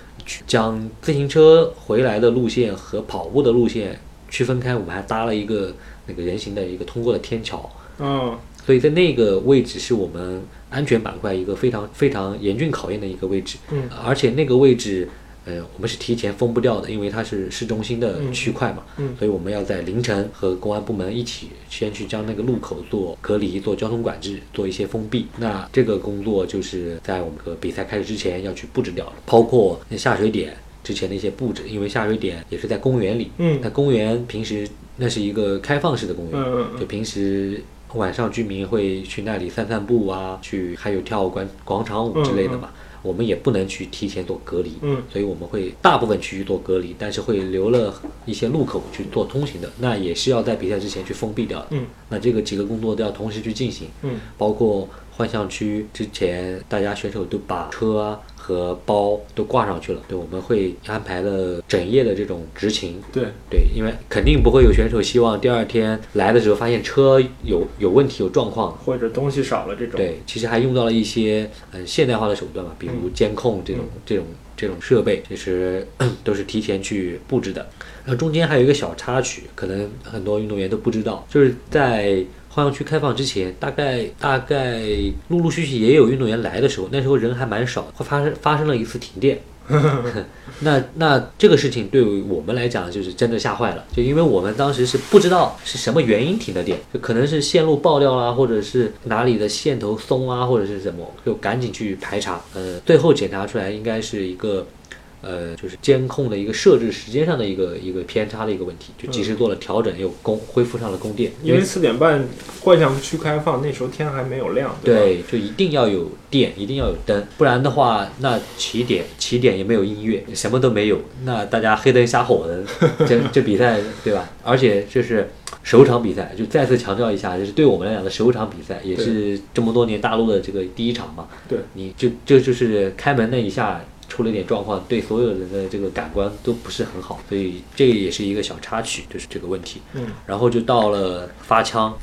将自行车回来的路线和跑步的路线区分开，我们还搭了一个那个人行的一个通过的天桥，嗯，所以在那个位置是我们安全板块一个非常非常严峻考验的一个位置，嗯，而且那个位置。呃，我们是提前封不掉的，因为它是市中心的区块嘛，嗯，所以我们要在凌晨和公安部门一起先去将那个路口做隔离、做交通管制、做一些封闭。那这个工作就是在我们的比赛开始之前要去布置掉的，包括下水点之前的一些布置，因为下水点也是在公园里，嗯，那公园平时那是一个开放式的公园，就平时晚上居民会去那里散散步啊，去还有跳广广场舞之类的嘛。我们也不能去提前做隔离，嗯，所以我们会大部分区域做隔离，但是会留了一些路口去做通行的，那也是要在比赛之前去封闭掉的，嗯，那这个几个工作都要同时去进行，嗯，包括幻象区之前大家选手都把车啊。和包都挂上去了，对，我们会安排了整夜的这种执勤，对对，因为肯定不会有选手希望第二天来的时候发现车有有问题、有状况，或者东西少了这种。对，其实还用到了一些嗯现代化的手段嘛，比如监控这种这种这种设备，其实 都是提前去布置的。然后中间还有一个小插曲，可能很多运动员都不知道，就是在。花样区开放之前，大概大概陆陆续续也有运动员来的时候，那时候人还蛮少，会发生发生了一次停电。那那这个事情对于我们来讲就是真的吓坏了，就因为我们当时是不知道是什么原因停的电，就可能是线路爆掉啦，或者是哪里的线头松啊，或者是什么，就赶紧去排查。呃，最后检查出来应该是一个。呃，就是监控的一个设置时间上的一个一个偏差的一个问题，就及时做了调整，又供恢复上了供电。因为四点半幻想区开放，那时候天还没有亮。对，就一定要有电，一定要有灯，不然的话，那起点起点也没有音乐，什么都没有，那大家黑灯瞎火的，这这比赛对吧？而且这是首场比赛，就再次强调一下，就是对我们来讲的首场比赛，也是这么多年大陆的这个第一场嘛。对，你就这就是开门那一下。出了点状况，对所有人的这个感官都不是很好，所以这也是一个小插曲，就是这个问题。嗯，然后就到了发枪，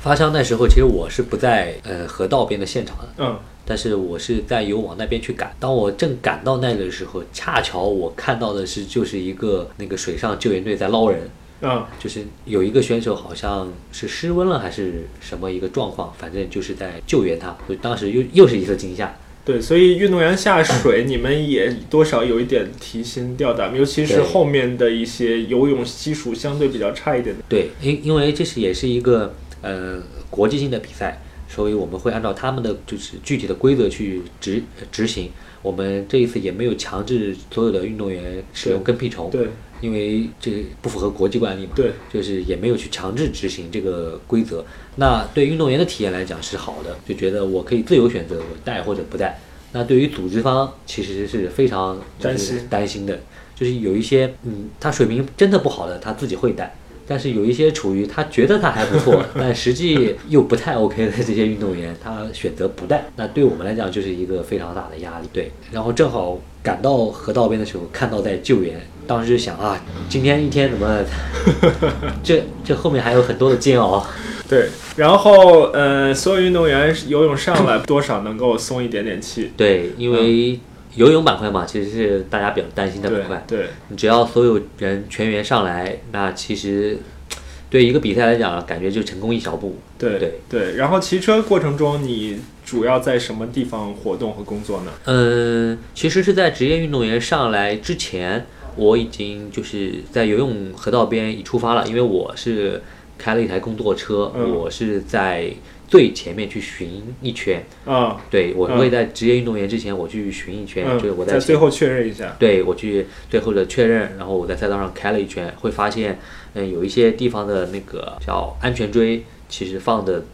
发枪那时候其实我是不在呃河道边的现场的，嗯，但是我是在有往那边去赶。当我正赶到那里的时候，恰巧我看到的是就是一个那个水上救援队在捞人，嗯，就是有一个选手好像是失温了还是什么一个状况，反正就是在救援他，所以当时又又是一次惊吓。对，所以运动员下水，你们也多少有一点提心吊胆，尤其是后面的一些游泳基础相对比较差一点的。对，因因为这是也是一个呃国际性的比赛，所以我们会按照他们的就是具体的规则去执执行。我们这一次也没有强制所有的运动员使用跟屁虫，对，因为这不符合国际惯例嘛，对，就是也没有去强制执行这个规则。那对运动员的体验来讲是好的，就觉得我可以自由选择我带或者不带。那对于组织方其实是非常担心担心的，就是有一些嗯，他水平真的不好的，他自己会带。但是有一些处于他觉得他还不错，但实际又不太 OK 的这些运动员，他选择不带，那对我们来讲就是一个非常大的压力。对，然后正好赶到河道边的时候，看到在救援，当时就想啊，今天一天怎么，这这后面还有很多的煎熬。对，然后呃，所有运动员游泳上来多少能够松一点点气。对，因为。游泳板块嘛，其实是大家比较担心的板块。对，你只要所有人全员上来，那其实对一个比赛来讲，感觉就成功一小步。对对对。然后骑车过程中，你主要在什么地方活动和工作呢？嗯，其实是在职业运动员上来之前，我已经就是在游泳河道边已出发了，因为我是开了一台工作车，嗯我是在最前面去巡一圈。啊，对，我嗯会在职业运动员之前，我去巡一圈，就是我在在最后确认一下。对我去最后的确认，然后我在赛道上开了一圈，会发现，嗯，有一些地方的那个叫安全锥，其实放的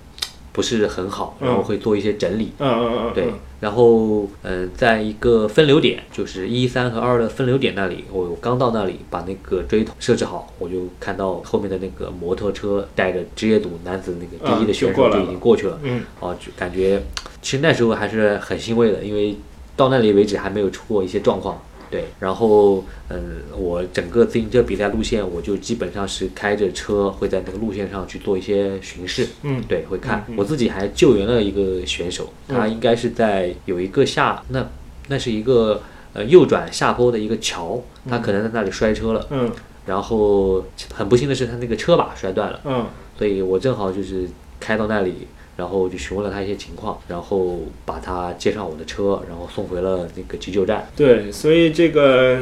不是很好，然后嗯会做一些整理。嗯嗯嗯，对嗯，然后嗯，在一个分流点，就是一三和二的分流点那里，我刚到那里把那个锥桶设置好，我就看到后面的那个摩托车带着职业组男子那个第一嗯的选手就已经过去了。嗯哦，就感觉其实那时候还是很欣慰的，因为到那里为止还没有出过一些状况。对，然后嗯，我整个自行车比赛路线，我就基本上是开着车会在那个路线上去做一些巡视。嗯对，会看。嗯嗯我自己还救援了一个选手，他嗯应该是在有一个下那那是一个呃右转下坡的一个桥，他可能在那里摔车了，嗯然后很不幸的是他那个车把摔断了。嗯所以我正好就是开到那里，然后就询问了他一些情况，然后把他接上我的车，然后送回了那个急救站。对，所以这个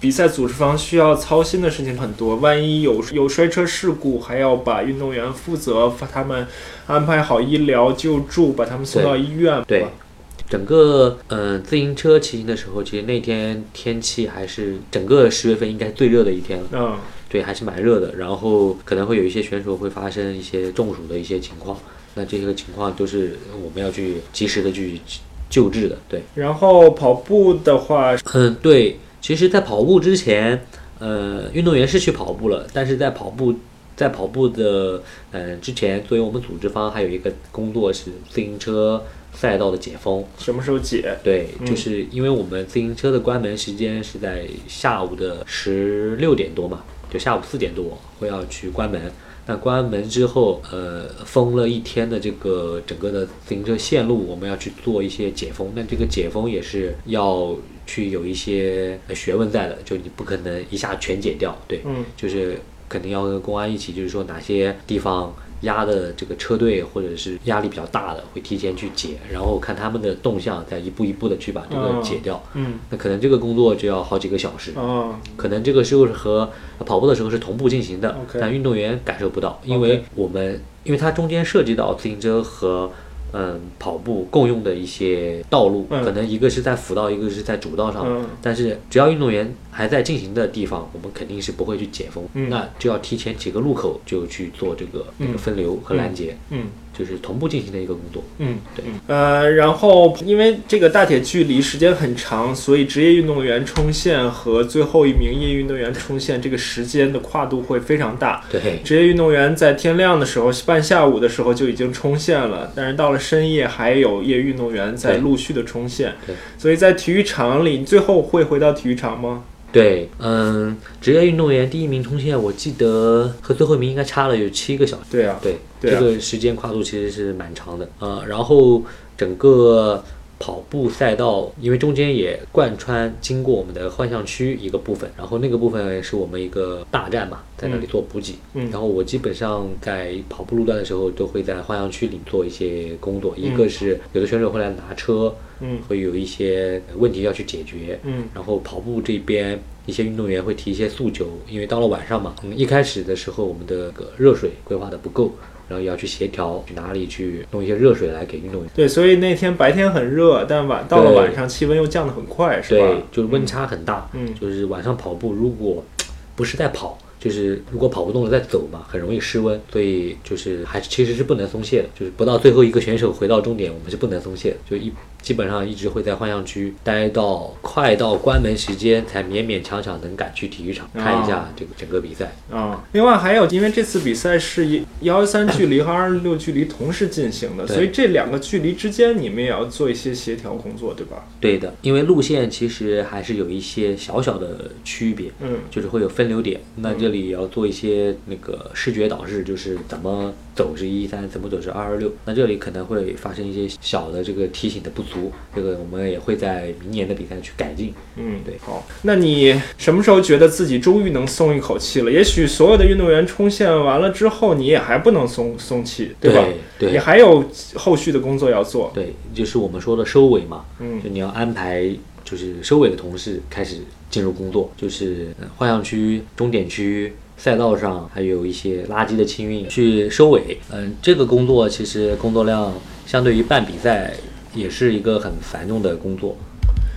比赛组织方需要操心的事情很多，万一有有摔车事故，还要把运动员负责，把他们安排好医疗救助，把他们送到医院。对，整个嗯、呃自行车骑行的时候，其实那天天气还是整个十月份应该最热的一天了。嗯对，还是蛮热的。然后可能会有一些选手会发生一些中暑的一些情况，那这个情况都是我们要去及时的去救治的。对，然后跑步的话，嗯，对。其实，在跑步之前，呃，运动员是去跑步了，但是在跑步在跑步的呃之前，作为我们组织方还有一个工作是自行车赛道的解封。什么时候解？对，嗯就是因为我们自行车的关门时间是在下午的十六点多嘛，就下午四点多会要去关门。那关门之后，呃，封了一天的这个整个的自行车线路，我们要去做一些解封。那这个解封也是要去有一些呃学问在的，就你不可能一下全解掉，对，嗯就是肯定要跟公安一起，就是说哪些地方压的这个车队或者是压力比较大的，会提前去解，然后看他们的动向，再一步一步的去把这个嗯。解掉。嗯。那可能这个工作就要好几个小时，啊可能这个时候是和跑步的时候是同步进行的但运动员感受不到，因为我们因为它中间涉及到自行车和嗯跑步共用的一些道路，嗯。可能一个是在辅道，一个是在主道上，嗯。但是只要运动员还在进行的地方，我们肯定是不会去解封，嗯。那就要提前几个路口就去做这个这个分流和拦截，嗯就是同步进行的一个工作。嗯，对嗯呃，然后因为这个大铁距离时间很长，所以职业运动员冲线和最后一名业余运动员冲线这个时间的跨度会非常大。对，职业运动员在天亮的时候，半下午的时候就已经冲线了，但是到了深夜还有业余运动员在陆续的冲线对。所以在体育场里，你最后会回到体育场吗？对，嗯，职业运动员第一名冲线，我记得和最后一名应该差了有七个小时。对啊，对，对啊这个时间跨度其实是蛮长的。呃，然后整个跑步赛道，因为中间也贯穿经过我们的幻象区一个部分，然后那个部分是我们一个大站嘛，在那里做补给。嗯然后我基本上在跑步路段的时候，都会在幻象区里做一些工作，一嗯个是有的选手会来拿车，嗯会有一些问题要去解决。嗯然后跑步这边一些运动员会提一些诉求，因为到了晚上嘛，嗯，一开始的时候我们的个热水规划的不够，然后也要去协调去哪里去弄一些热水来给运动员。对，所以那天白天很热，但晚到了晚上气温又降得很快，是吧？对，就是温差很大，嗯就是晚上跑步如果不是在跑。就是如果跑不动了再走嘛，很容易失温，所以就是还是其实是不能松懈的，就是不到最后一个选手回到终点，我们是不能松懈的，就一基本上一直会在幻象区待到快到关门时间，才勉勉强强能赶去体育场看一下这个整个比赛。啊，另外还有，因为这次比赛是幺三距离和二六距离同时进行的，所以这两个距离之间你们也要做一些协调工作，对吧？对的，因为路线其实还是有一些小小的区别，嗯就是会有分流点。那这这里也要做一些那个视觉导示，就是怎么走是一三，怎么走是二二六。那这里可能会发生一些小的这个提醒的不足，这个我们也会在明年的比赛去改进。嗯，对好，那你什么时候觉得自己终于能松一口气了？也许所有的运动员冲线完了之后，你也还不能松松气，对吧？对你还有后续的工作要做。对，就是我们说的收尾嘛，嗯就你要安排，就是收尾的同事开始进入工作，就是换向区、终点区、赛道上，还有一些垃圾的清运去收尾。嗯，这个工作其实工作量相对于办比赛也是一个很繁重的工作。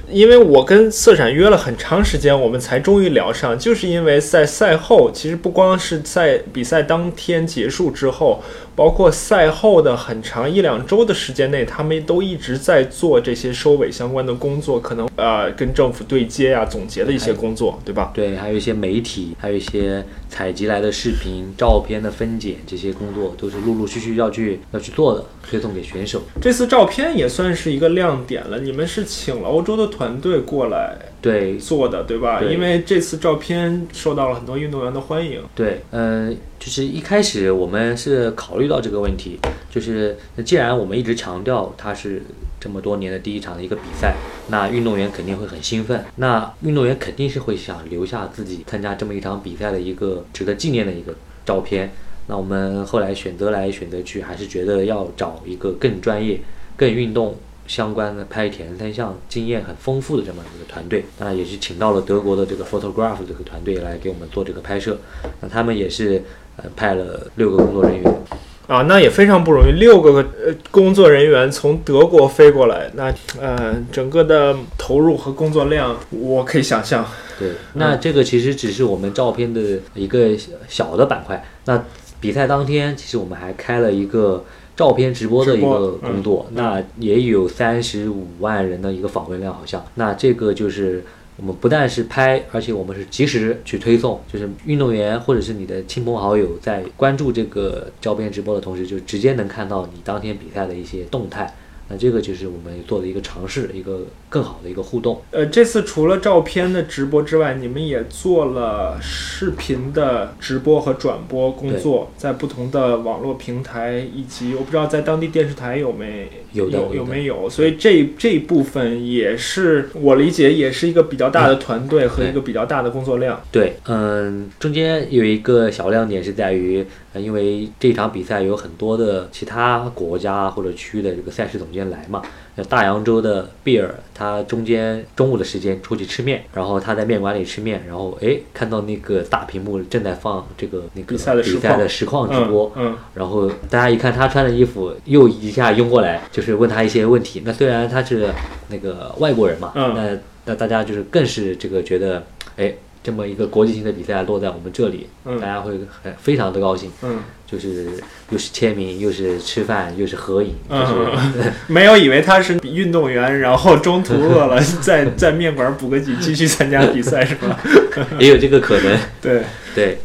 因为我跟色闪约了很长时间，我们才终于聊上，就是因为在赛后，其实不光是在比赛当天结束之后，包括赛后的很长一两周的时间内，他们都一直在做这些收尾相关的工作，可能呃跟政府对接呀、总结的一些工作，对吧？对，还有一些媒体，还有一些采集来的视频、照片的分拣，这些工作都是陆陆续续要去要去做的，推送给选手。这次照片也算是一个亮点了，你们是请了欧洲的团队过来对，做的，对吧？对因为这次照片受到了很多运动员的欢迎。对，嗯、就是一开始我们是考虑到这个问题，就是既然我们一直强调它是这么多年的第一场的一个比赛，那运动员肯定会很兴奋，那运动员肯定是会想留下自己参加这么一场比赛的一个值得纪念的一个照片。那我们后来选择来选择去，还是觉得要找一个更专业、更运动相关的拍铁三项经验很丰富的这么一个团队，那也是请到了德国的这个 photograph 这个团队来给我们做这个拍摄。那他们也是呃派了六个工作人员，啊，那也非常不容易，六个呃工作人员从德国飞过来，那呃整个的投入和工作量，我可以想象。对，那这个其实只是我们照片的一个小的板块。那比赛当天，其实我们还开了一个照片直播的一个工作，那也有三十五万人的一个访问量，好像。那这个就是我们不但是拍，而且我们是及时去推送，就是运动员或者是你的亲朋好友在关注这个照片直播的同时，就直接能看到你当天比赛的一些动态。那这个就是我们做的一个尝试，一个更好的一个互动。呃，这次除了照片的直播之外，你们也做了视频的直播和转播工作，在不同的网络平台以及我不知道在当地电视台有没有有有没有，所以这这一部分也是我理解也是一个比较大的团队和一个比较大的工作量。对，嗯，中间有一个小亮点是在于，呃，因为这场比赛有很多的其他国家或者区域的这个赛事总监来嘛，那大洋洲的比尔，他中间中午的时间出去吃面，然后他在面馆里吃面，然后哎看到那个大屏幕正在放这个那个比赛的实况直播，嗯，然后大家一看他穿的衣服，又一下拥过来，就是问他一些问题。那虽然他是那个外国人嘛，嗯那那大家就是更是这个觉得，哎，这么一个国际性的比赛落在我们这里，嗯大家会很非常的高兴，嗯就是又是签名，又是吃饭，又是合影，就嗯是、嗯，没有以为他是运动员，然后中途饿了，在在面馆补个给，继续参加比赛是吧？也有这个可能。对，对，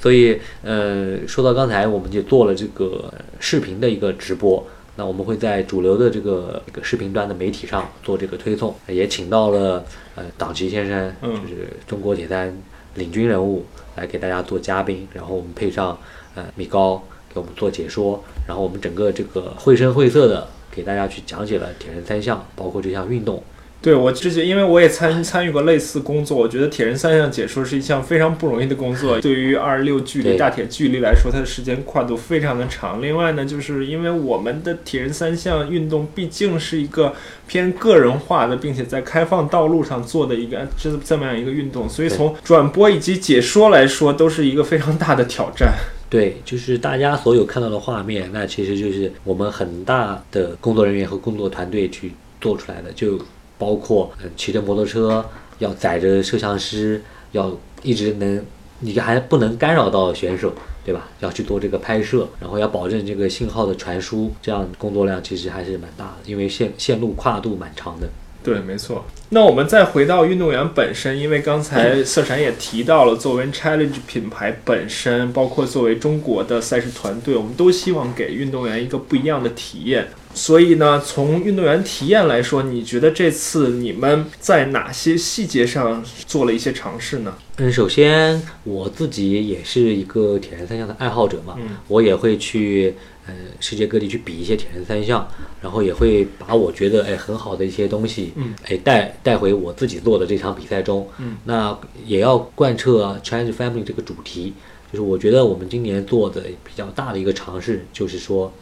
所以呃，说到刚才，我们就做了这个视频的一个直播。那我们会在主流的这个这个视频端的媒体上做这个推送，也请到了呃党旗先生，嗯就是中国铁三领军人物来给大家做嘉宾，然后我们配上呃米高给我们做解说，然后我们整个这个绘声绘色的给大家去讲解了铁人三项，包括这项运动。对我之前，因为我也参参与过类似工作，我觉得铁人三项解说是一项非常不容易的工作。对于二十六距离大铁距离来说，它的时间跨度非常的长。另外呢，就是因为我们的铁人三项运动毕竟是一个偏个人化的，并且在开放道路上做的一个这这么样一个运动，所以从转播以及解说来说，都是一个非常大的挑战。对，就是大家所有看到的画面，那其实就是我们很大的工作人员和工作团队去做出来的，就包括嗯骑着摩托车要载着摄像师，要一直能，你还不能干扰到选手，对吧？要去做这个拍摄，然后要保证这个信号的传输，这样工作量其实还是蛮大的，因为线线路跨度蛮长的。对，没错。那我们再回到运动员本身，因为刚才 色闪也提到了，作为 Challenge 品牌本身，包括作为中国的赛事团队，我们都希望给运动员一个不一样的体验。所以呢，从运动员体验来说，你觉得这次你们在哪些细节上做了一些尝试呢？嗯，首先我自己也是一个铁人三项的爱好者嘛，嗯。我也会去呃世界各地去比一些铁人三项，然后也会把我觉得哎很好的一些东西，嗯，哎带带回我自己做的这场比赛中，嗯，那也要贯彻 Challenge Family 这个主题，就是我觉得我们今年做的比较大的一个尝试，就是说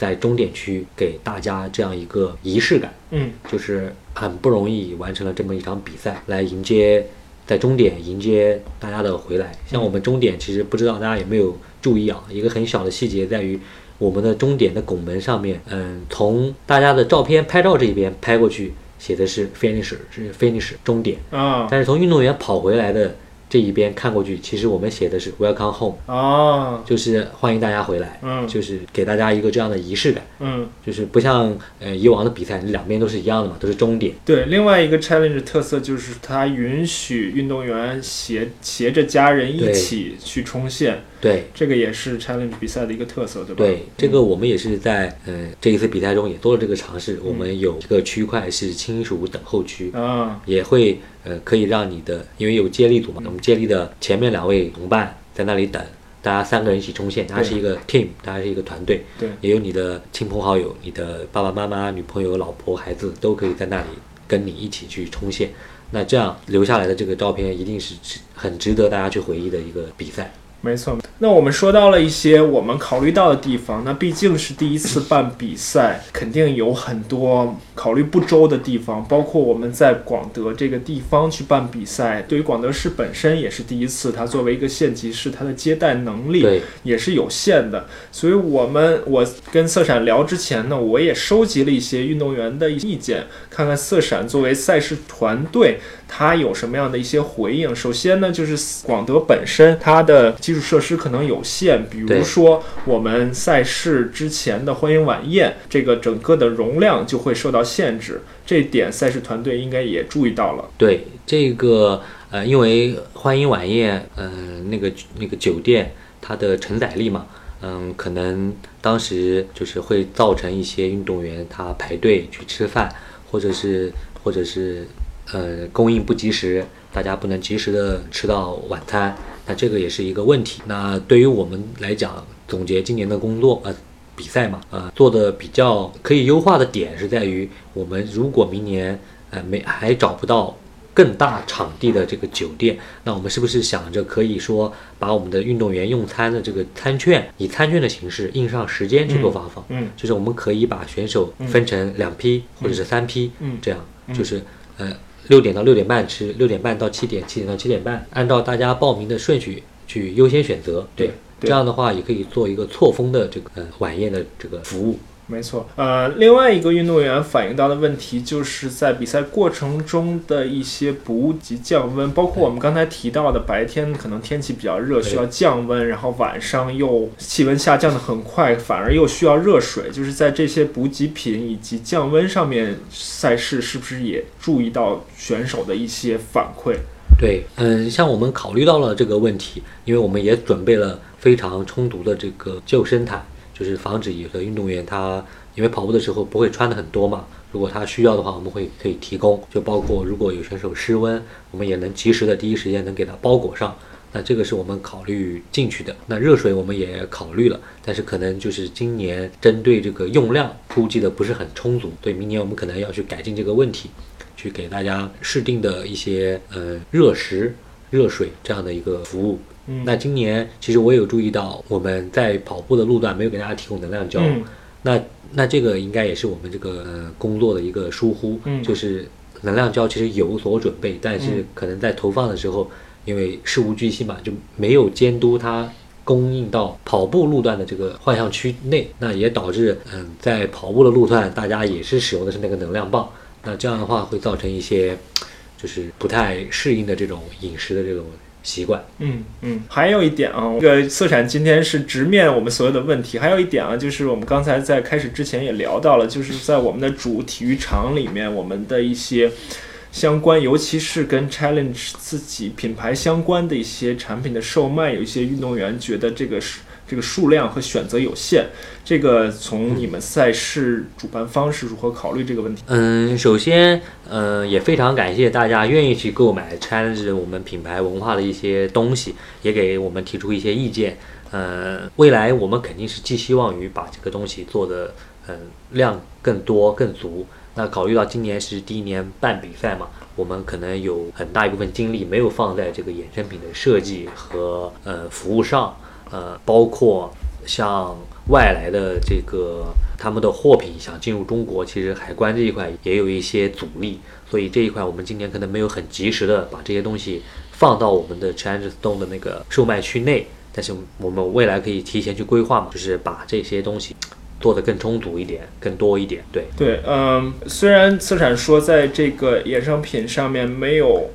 在终点区给大家这样一个仪式感。嗯就是很不容易完成了这么一场比赛，来迎接在终点迎接大家的回来。像我们终点，其实不知道大家有没有注意啊，一个很小的细节在于我们的终点的拱门上面，嗯，从大家的照片拍照这一边拍过去，写的是 finish 是 finish 终点，啊但是从运动员跑回来的这一边看过去，其实我们写的是 welcome home，哦就是欢迎大家回来，嗯就是给大家一个这样的仪式感。嗯，就是不像呃以往的比赛，两边都是一样的嘛，都是终点。对。另外一个 challenge 特色就是它允许运动员携携着家人一起去冲线，对，这个也是 challenge 比赛的一个特色，对吧？对，这个我们也是在呃这一次比赛中也做了这个尝试。我们有一个区块是亲属等候区，啊，也会呃可以让你的，因为有接力组嘛，我们接力的前面两位同伴在那里等，大家三个人一起冲线，大家是一个 team，大家是一个团队，对也有你的亲朋好友、你的爸爸妈妈、女朋友、老婆、孩子都可以在那里跟你一起去冲线。那这样留下来的这个照片，一定是值很值得大家去回忆的一个比赛。没错，那我们说到了一些我们考虑到的地方，那毕竟是第一次办比赛，肯定有很多考虑不周的地方，包括我们在广德这个地方去办比赛，对于广德市本身也是第一次，它作为一个县级市，它的接待能力，也是有限的，所以我们我跟色闪聊之前呢，我也收集了一些运动员的意见，看看色闪作为赛事团队，它有什么样的一些回应。首先呢，就是广德本身它的基础设施可能有限，比如说我们赛事之前的欢迎晚宴，这个整个的容量就会受到限制，这点赛事团队应该也注意到了。对这个呃，因为欢迎晚宴，嗯、那个那个酒店它的承载力嘛，嗯，可能当时就是会造成一些运动员他排队去吃饭，或者是或者是呃供应不及时，大家不能及时的吃到晚餐，那这个也是一个问题。那对于我们来讲，总结今年的工作，呃。比赛嘛，呃，做的比较可以优化的点是在于，我们如果明年呃没还找不到更大场地的这个酒店，那我们是不是想着可以说把我们的运动员用餐的这个餐券以餐券的形式印上时间去做发放？嗯就是我们可以把选手分成两批或者是三批，嗯这样就是呃六点到六点半吃，六点半到七点，七点到七点半，按照大家报名的顺序去优先选择，对。对这样的话也可以做一个错峰的这个呃晚宴的这个服务。没错，呃，另外一个运动员反映到的问题，就是在比赛过程中的一些补给降温，包括我们刚才提到的，白天可能天气比较热，需要降温，然后晚上又气温下降的很快，反而又需要热水，就是在这些补给品以及降温上面，赛事是不是也注意到选手的一些反馈？对，嗯，像我们考虑到了这个问题，因为我们也准备了非常充足的这个救生毯，就是防止有的运动员他因为跑步的时候不会穿的很多嘛，如果他需要的话，我们会可以提供，就包括如果有选手失温，我们也能及时的第一时间能给他包裹上。那这个是我们考虑进去的。那热水我们也考虑了，但是可能就是今年针对这个用量估计的不是很充足，对，明年我们可能要去改进这个问题。去给大家适定的一些呃热食、热水这样的一个服务。嗯。那今年其实我也有注意到，我们在跑步的路段没有给大家提供能量胶。嗯。那那这个应该也是我们这个呃工作的一个疏忽，嗯。就是能量胶其实有所准备，但是嗯。可能在投放的时候，因为事无巨细嘛，就没有监督它供应到跑步路段的这个幻象区内，那也导致嗯在跑步的路段大家也是使用的是那个能量棒，那这样的话会造成一些就是不太适应的这种饮食的这种习惯。嗯嗯，还有一点啊，这个色产今天是直面我们所有的问题。还有一点啊，就是我们刚才在开始之前也聊到了，就是在我们的主体育场里面，我们的一些相关，尤其是跟 Challenge 自己品牌相关的一些产品的售卖，有一些运动员觉得这个是这个数量和选择有限。这个从你们赛事主办方是如何考虑这个问题？嗯，首先，嗯，也非常感谢大家愿意去购买 Challenge 我们品牌文化的一些东西，也给我们提出一些意见。嗯，未来我们肯定是寄希望于把这个东西做的，嗯，量更多更足。那考虑到今年是第一年办比赛嘛，我们可能有很大一部分精力没有放在这个衍生品的设计和呃服务上，呃，包括像外来的这个他们的货品想进入中国，其实海关这一块也有一些阻力，所以这一块我们今年可能没有很及时的把这些东西放到我们的 Change Stone 的那个售卖区内。但是我们未来可以提前去规划嘛，就是把这些东西做得更充足一点、更多一点。对对，嗯，虽然资产说在这个衍生品上面没有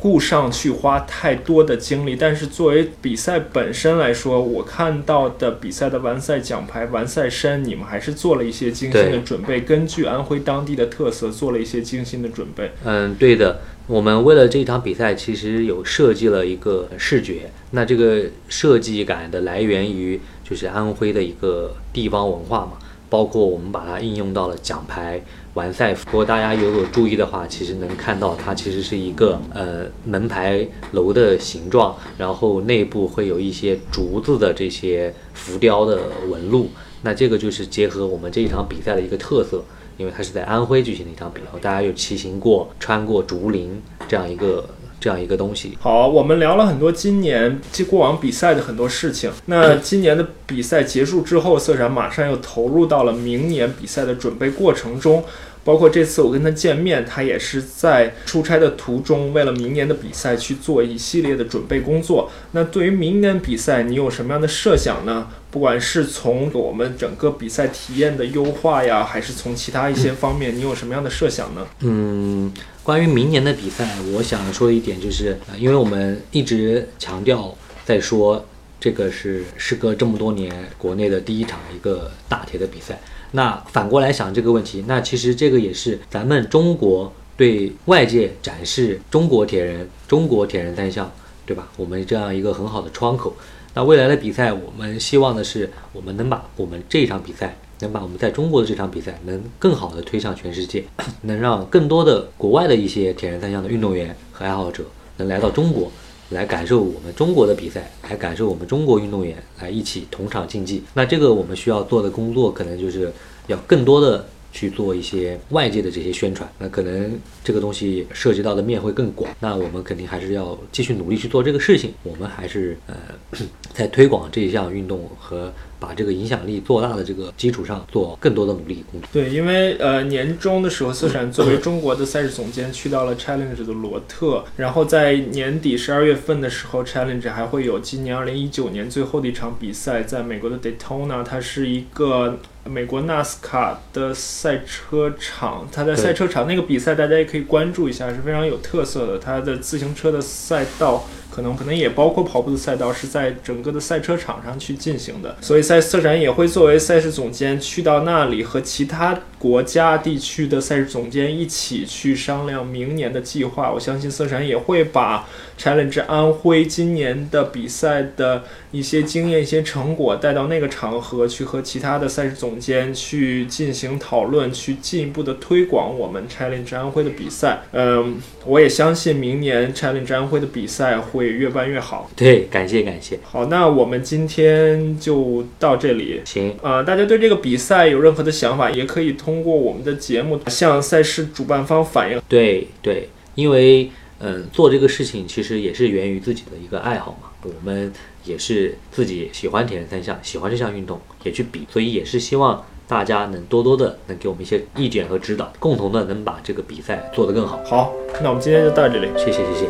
顾上去花太多的精力，但是作为比赛本身来说，我看到的比赛的完赛奖牌、完赛衫，你们还是做了一些精心的准备，根据安徽当地的特色做了一些精心的准备。嗯，对的。我们为了这场比赛，其实有设计了一个视觉。那这个设计感的来源于就是安徽的一个地方文化嘛，包括我们把它应用到了奖牌、完赛服。如果大家有所注意的话，其实能看到它其实是一个呃门牌楼的形状，然后内部会有一些竹子的这些浮雕的纹路。那这个就是结合我们这一场比赛的一个特色。因为它是在安徽举行的一场比赛，大家有骑行过、穿过竹林这样一个这样一个东西。好，我们聊了很多今年即过往比赛的很多事情。那今年的比赛结束之后，色展马上又投入到了明年比赛的准备过程中。包括这次我跟他见面，他也是在出差的途中，为了明年的比赛去做一系列的准备工作。那对于明年比赛，你有什么样的设想呢？不管是从我们整个比赛体验的优化呀，还是从其他一些方面，你有什么样的设想呢？嗯，关于明年的比赛，我想说一点就是，因为我们一直强调在说，这个是时隔这么多年国内的第一场一个大铁的比赛。那反过来想这个问题，那其实这个也是咱们中国对外界展示中国铁人、中国铁人三项，对吧？我们这样一个很好的窗口。那未来的比赛，我们希望的是，我们能把我们这场比赛，能把我们在中国的这场比赛，能更好的推向全世界，能让更多的国外的一些铁人三项的运动员和爱好者能来到中国。来感受我们中国的比赛，来感受我们中国运动员来一起同场竞技。那这个我们需要做的工作，可能就是要更多的去做一些外界的这些宣传。那可能这个东西涉及到的面会更广。那我们肯定还是要继续努力去做这个事情。我们还是呃，在推广这一项运动和。把这个影响力做大的这个基础上，做更多的努力工作。对，因为呃年终的时候，四闪作为中国的赛事总监去到了 Challenge 的罗特，然后在年底十二月份的时候，Challenge 还会有今年二零一九年最后的一场比赛，在美国的 Daytona，它是一个美国纳斯卡的赛车场，它在赛车场那个比赛大家也可以关注一下，是非常有特色的，它的自行车的赛道。可能可能也包括跑步的赛道是在整个的赛车场上去进行的，所以赛色展也会作为赛事总监去到那里和其他国家地区的赛事总监一起去商量明年的计划。我相信色闪也会把 Challenge 安徽今年的比赛的。一些经验、一些成果带到那个场合去，和其他的赛事总监去进行讨论，去进一步的推广我们 Challenge 安徽的比赛。嗯，我也相信明年 Challenge 安徽的比赛会越办越好。对，感谢感谢。好，那我们今天就到这里。行，啊，大家对这个比赛有任何的想法，也可以通过我们的节目向赛事主办方反映。对对，因为嗯，做这个事情其实也是源于自己的一个爱好嘛，我们。也是自己喜欢铁人三项，喜欢这项运动，也去比，所以也是希望大家能多多的能给我们一些意见和指导，共同的能把这个比赛做得更好。好，那我们今天就到这里，谢谢，谢谢。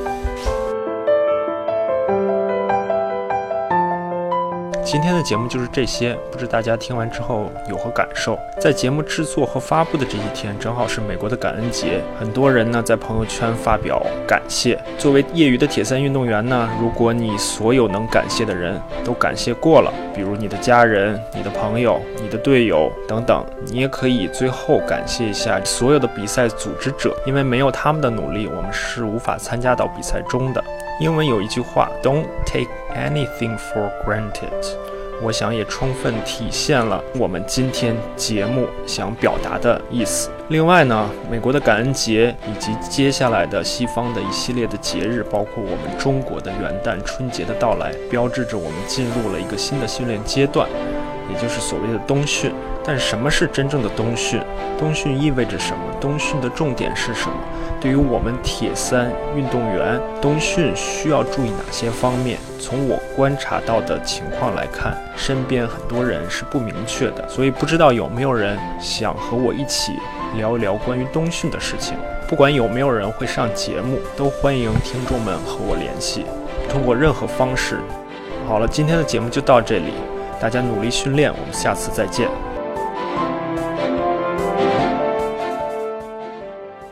今天的节目就是这些，不知大家听完之后有何感受？在节目制作和发布的这一天，正好是美国的感恩节，很多人呢在朋友圈发表感谢。作为业余的铁三运动员呢，如果你所有能感谢的人都感谢过了，比如你的家人、你的朋友、你的队友等等，你也可以最后感谢一下所有的比赛组织者，因为没有他们的努力，我们是无法参加到比赛中的。英文有一句话，Don't take anything for granted。我想也充分体现了我们今天节目想表达的意思。另外呢，美国的感恩节以及接下来的西方的一系列的节日，包括我们中国的元旦、春节的到来，标志着我们进入了一个新的训练阶段，也就是所谓的冬训。但什么是真正的冬训？冬训意味着什么？冬训的重点是什么？对于我们铁三运动员，冬训需要注意哪些方面？从我观察到的情况来看，身边很多人是不明确的，所以不知道有没有人想和我一起聊一聊关于冬训的事情。不管有没有人会上节目，都欢迎听众们和我联系，通过任何方式。好了，今天的节目就到这里，大家努力训练，我们下次再见。